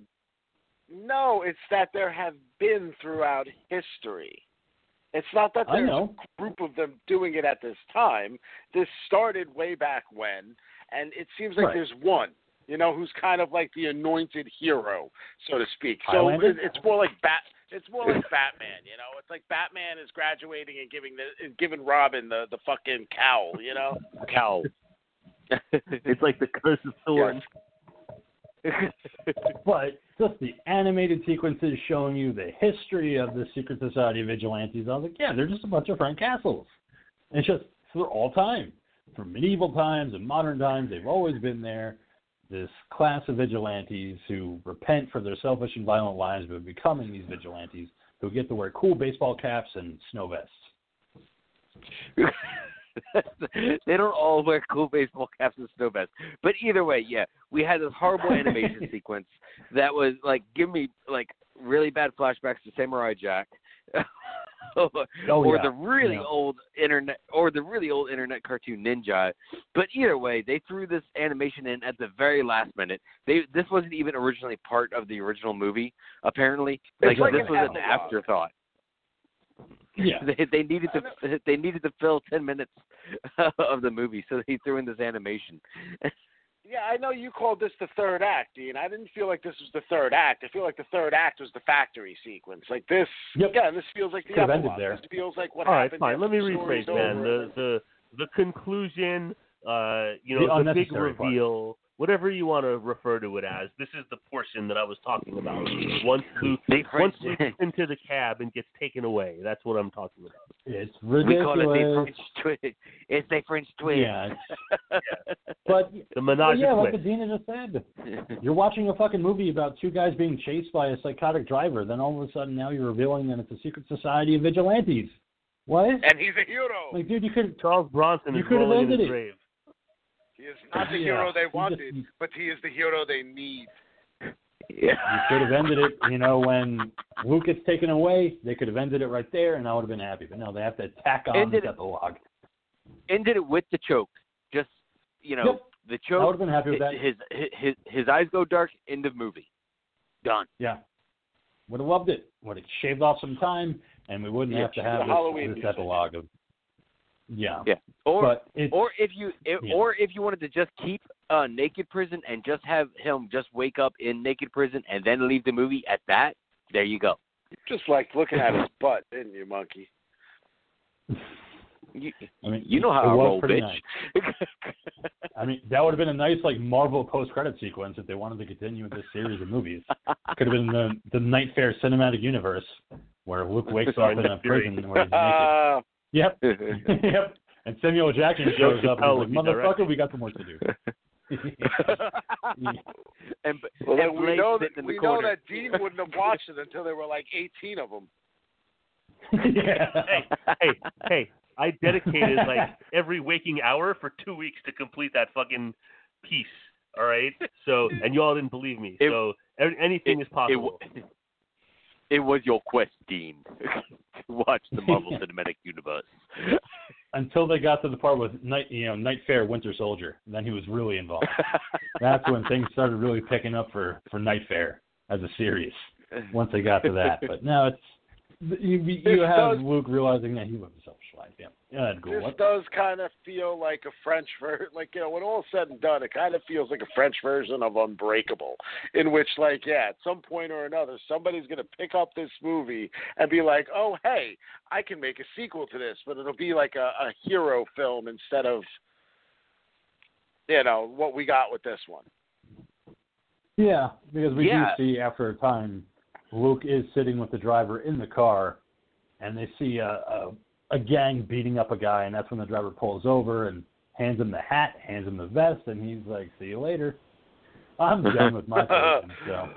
No, it's that there have been throughout history. It's not that there's know. a group of them doing it at this time. This started way back when, and it seems like Right. there's one, you know, who's kind of like the anointed hero, so to speak. So Highlander? it's more like Bat. It's more like Batman, you know. It's like Batman is graduating and giving the and giving Robin the the fucking cowl, you know. cow. It's like the curse of Thorn. But just the animated sequences showing you the history of the secret society of vigilantes, I was like, yeah, they're just a bunch of Frank Castles. And it's just for all time. From medieval times and modern times, they've always been there. This class of vigilantes who repent for their selfish and violent lives by becoming these vigilantes who get to wear cool baseball caps and snow vests. they don't all wear cool baseball caps and snow vests. But either way, yeah, we had this horrible animation sequence that was like give me like really bad flashbacks to Samurai Jack. Oh, or yeah. the really Yeah. old internet or the really old internet cartoon Ninja. But either way, they threw this animation in at the very last minute. They this wasn't even originally part of the original movie, apparently. It's Like, like this an was an afterthought. Yeah. They they needed to they needed to fill ten minutes of the movie, so they threw in this animation. Yeah, I know you called this the third act, Dean. I didn't feel like this was the third act. I feel like the third act was the factory sequence. Like this, Yep. again, this feels like the Could've ended there. This feels like what All right, happened. fine. Let me after the story's rephrase, man. The the the conclusion, uh, you know, the, big reveal. part. Reveal, whatever you want to refer to it as. This is the portion that I was talking about. Once Luke, They once French, Luke into the cab and gets taken away, that's what I'm talking about. It's we call it the French twist. It's the French twist. Yeah, but The but menage yeah, a like twist. Adina just said, you're watching a fucking movie about two guys being chased by a psychotic driver. Then all of a sudden, now you're revealing that it's a secret society of vigilantes. What? and he's a hero. Like, dude, you could. Charles Bronson You is could've rolling in ended his it. grave. He is not the Yeah, hero they you just- wanted, but he is the hero they need. Yeah. You could have ended it, you know, when Luke gets taken away. They could have ended it right there, and I would have been happy. But no, they have to tack on Ended the it- epilogue. Ended it with the choke. Just you know, Yep. the choke. I would have been happy with that. his, his his his eyes go dark. End of movie. Done. Yeah, would have loved it. Would have shaved off some time, and we wouldn't Yeah, have to the have this, Halloween this music. epilogue of. Yeah, Yeah. Or or if you if, Yeah. or if you wanted to just keep uh naked prison and just have him just wake up in naked prison and then leave the movie at that, there you go. Just like looking at his butt, didn't you, monkey? You, I mean, you know how I was roll, pretty bitch. I mean, that would have been a nice like Marvel post credit sequence if they wanted to continue with this series of movies. Could have been the the Night Fare cinematic universe where Luke wakes up in a prison where he's naked. Yep, yep. And Samuel Jackson shows up and he's like, "Motherfucker, we got some work to do." and well, and we know that sitting in we know that Dean wouldn't have watched it until there were like 18 of them. yeah. Hey, hey, hey! I dedicated like every waking hour for two weeks to complete that fucking piece. All right. So, and you all didn't believe me. It- so, a- anything is It, possible. w- it was your quest, Dean, to watch the Marvel Cinematic Universe. Until they got to the part with Night, you know, Night Fare Winter Soldier, then he was really involved. That's when things started really picking up for for Night Fare as a series. Once they got to that, but now it's you you have Luke realizing that he was life. Yeah, yeah, cool. This What? does kind of feel like a French version. like you know when all said and done, it kind of feels like a French version of Unbreakable, in which like yeah, at some point or another, somebody's gonna pick up this movie and be like, oh hey, I can make a sequel to this, but it'll be like a, a hero film instead of you know what we got with this one. Yeah, because we Yeah. do see after a time, Luke is sitting with the driver in the car, and they see a, a a gang beating up a guy, and that's when the driver pulls over and hands him the hat, hands him the vest, and he's like, "See you later." I'm done with my person, so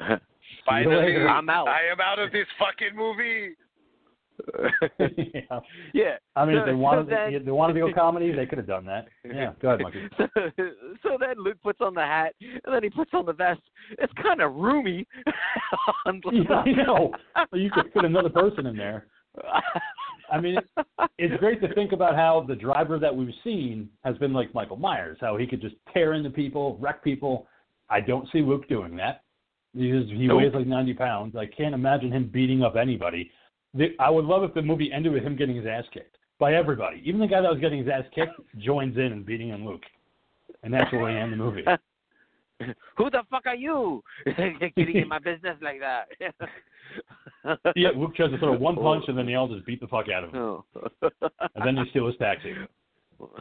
Finally, later. I'm out. I am out of this fucking movie. yeah. yeah. I mean, if So- they so wanted then- to, they wanted to go comedy, they could have done that. Yeah, go ahead, Monkey. So, so then Luke puts on the hat, and then he puts on the vest. It's kind of roomy. on Yeah, I know. You could put another person in there. I mean, it's great to think about how the driver that we've seen has been like Michael Myers, how he could just tear into people, wreck people. I don't see Luke doing that. He, is, he Nope. weighs like 90 pounds. I can't imagine him beating up anybody. The, I would love if the movie ended with him getting his ass kicked by everybody. Even the guy that was getting his ass kicked joins in and beating on Luke. And that's where we end the movie. Who the fuck are you? Getting in my business like that. Yeah, Luke tries to throw one punch and then they all just beat the fuck out of him. Oh. And then they steal his taxi. Would've-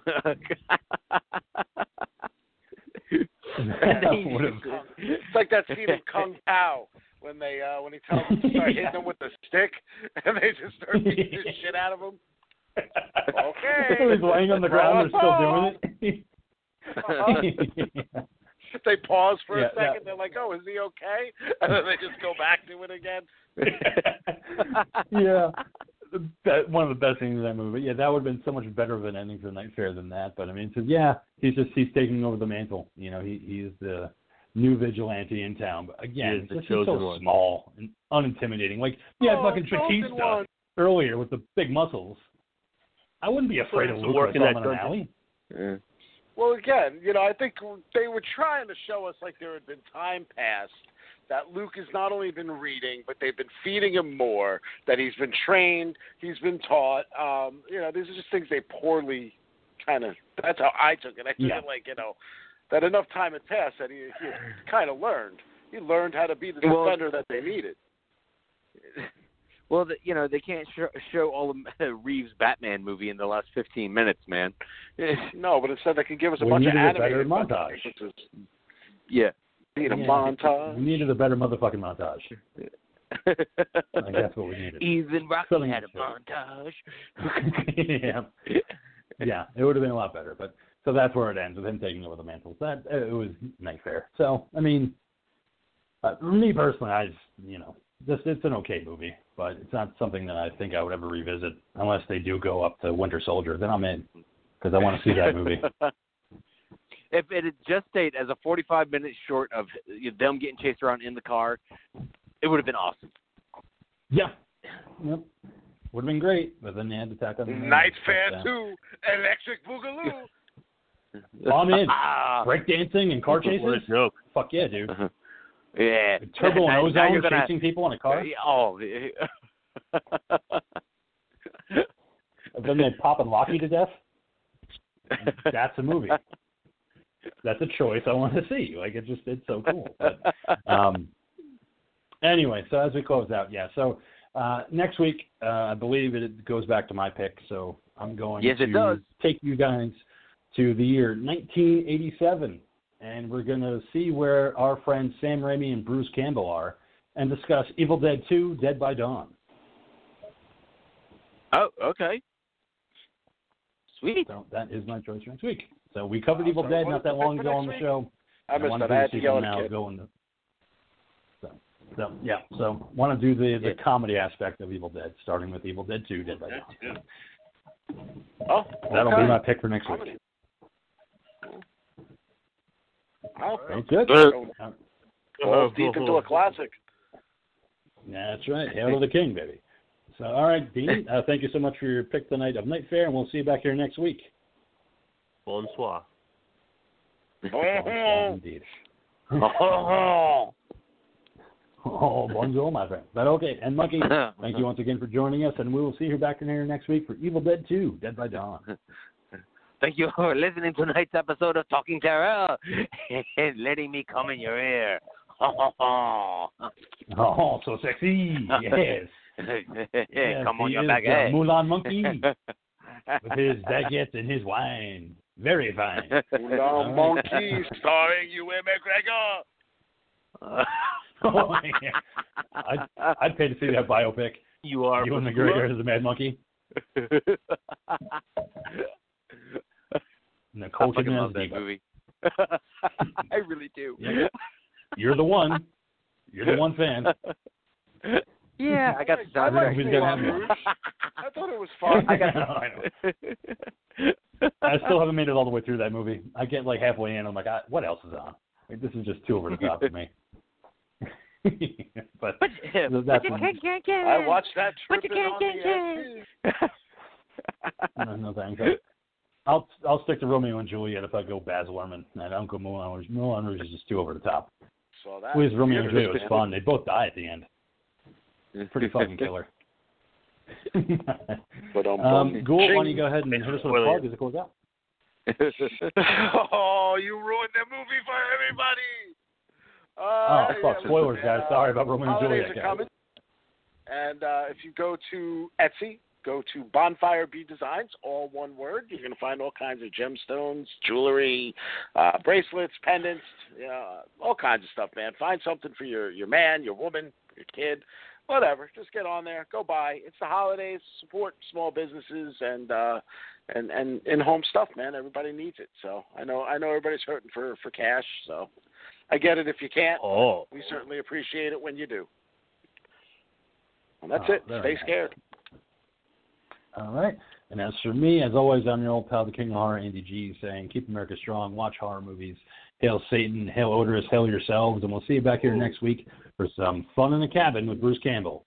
It's like that scene in Kung Pow when they uh when he tells them to start Yeah. hitting them with the stick and they just start beating the shit out of him. Okay. He's laying on the ground. They're still doing it. They pause for Yeah, a second. yeah. They're like, "Oh, is he okay?" And then they just go back to it again. yeah. That, one of the best things in that movie. Yeah, that would have been so much better of an ending for Night Fare than that. But I mean, so yeah, he's just he's taking over the mantle. You know, he he's the new vigilante in town. But again, is the this is so one. small and unintimidating. Like yeah, Oh, fucking chosen Batista earlier with the big muscles. I wouldn't be afraid of To Luke work in myself that in an dungeon. alley. Well, again, you know, I think they were trying to show us like there had been time passed that Luke has not only been reading, but they've been feeding him more. That he's been trained, he's been taught. Um, you know, these are just things they poorly kind of. That's how I took it. I took Yeah. like you know, that enough time had passed that he, he kind of learned. He learned how to be the Well- defender that they needed. Well, the, you know they can't show, show all of Reeves' Batman movie in the last 15 minutes, man. No, but instead they can give us a We bunch of needed a better animated montage. sequences. yeah. Need a Yeah. montage. We needed a better motherfucking montage. I think that's what we needed. Even Rocky Filling had a show. montage. yeah. Yeah, it would have been a lot better. But so that's where it ends with him taking over the mantle. That it was nice fair. So I mean, uh, me personally, I just you know, just it's an okay movie, but it's not something that I think I would ever revisit unless they do go up to Winter Soldier. Then I'm in because I want to see that movie. if it had just stayed as a 45 minutes short of them getting chased around in the car, it would have been awesome. Yeah. Yep. Would have been great, but then they had to tack on the Night Fare But, uh, 2, Electric Boogaloo. I'm in. Breakdancing and car chases? What a joke. Fuck yeah, dude. Yeah. Turbo and ozone you're gonna- chasing people in a car? Oh. Then they pop and lock you to death? That's a movie. That's a choice I want to see. Like it just it's so cool. But, um, anyway, so as we close out, yeah. So uh, next week, uh, I believe it goes back to my pick. So I'm going Yes, to it does. take you guys to the year 1987, and we're going to see where our friends Sam Raimi and Bruce Campbell are, and discuss Evil Dead 2: Dead by Dawn. oh, okay. Sweet. So that is my choice for next week. So we covered I'm Evil sorry, Dead not that long ago on the next show. I missed want that. to I had to yell sequel at the now kid. going to. So, so yeah, so want to do the the Yeah. comedy aspect of Evil Dead, starting with Evil Dead 2: Dead by Dawn. Oh, That'll okay. be my pick for next week. Comedy. Oh, Sounds good. Good. Uh, deep into a classic. That's right. Hail to the king, baby. So, all right, Dean. Uh, thank you so much for your pick tonight of Night Fare, and we'll see you back here next week. Bonsoir. Indeed. Oh. Oh, bonjour, my friend. But okay, and Monkey, thank you once again for joining us, and we will see you back in here next week for Evil Dead 2: Dead by Dawn. Thank you for listening to tonight's episode of Talking Terror and letting me come in your ear. Oh, so sexy! Yes. yes come on he your is back the head. Moulin Monkey with his baguette and his wine. Very fine. Moulin Monkey, starring Ewan McGregor. Oh, yeah. I'd, I'd pay to see that biopic. You are. Ewan McGregor as the Mad Monkey. Nicole I Kidman love that Diva. movie. I really do. Yeah. You're the one. You're the one fan. Yeah, I got the I sound like Who's Moulin gonna have Rouge. I thought it was fun. I, got, I, know. I still haven't made it all the way through that movie. I get like halfway in, I'm like, ah, what else is on? Like, this is just too over the top for me. but But, So that's one. I watched that What you tripping can't on the SC. no, no thanks. I'll I'll stick to Romeo and Juliet if I go Baz Luhrmann. I don't go Moulin Rouge. Moulin Rouge is just too over the top. Saw that. Please, Romeo and Juliet was fun. They both die at the end. It's pretty fucking killer. But um, um, Ghoul, why don't you go ahead and hit us with a Spoiler. plug as it goes out? oh, you ruined the movie for everybody. Uh, Oh, yeah, fuck, spoilers, listen, guys. uh, Sorry about Romeo and holidays Juliet, are guys. coming. And uh, if you go to Etsy, go to Bonfire Bee Designs, all one word. You're going to find all kinds of gemstones, jewelry, uh, bracelets, pendants, uh, all kinds of stuff, man. Find something for your, your man, your woman, your kid, whatever. Just get on there, go buy. It's the holidays. Support small businesses and uh, and and in home stuff, man. Everybody needs it. So I know I know everybody's hurting for for cash. So I get it if you can't. Oh. We certainly appreciate it when you do. And that's Oh, it. Stay nice. scared. All right. And as for me, as always, I'm your old pal, the King of Horror, Andy G, saying keep America strong, watch horror movies, hail Satan, hail Odorous, hail yourselves, and we'll see you back here next week for some fun in the cabin with Bruce Campbell.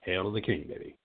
Hail to the King, baby.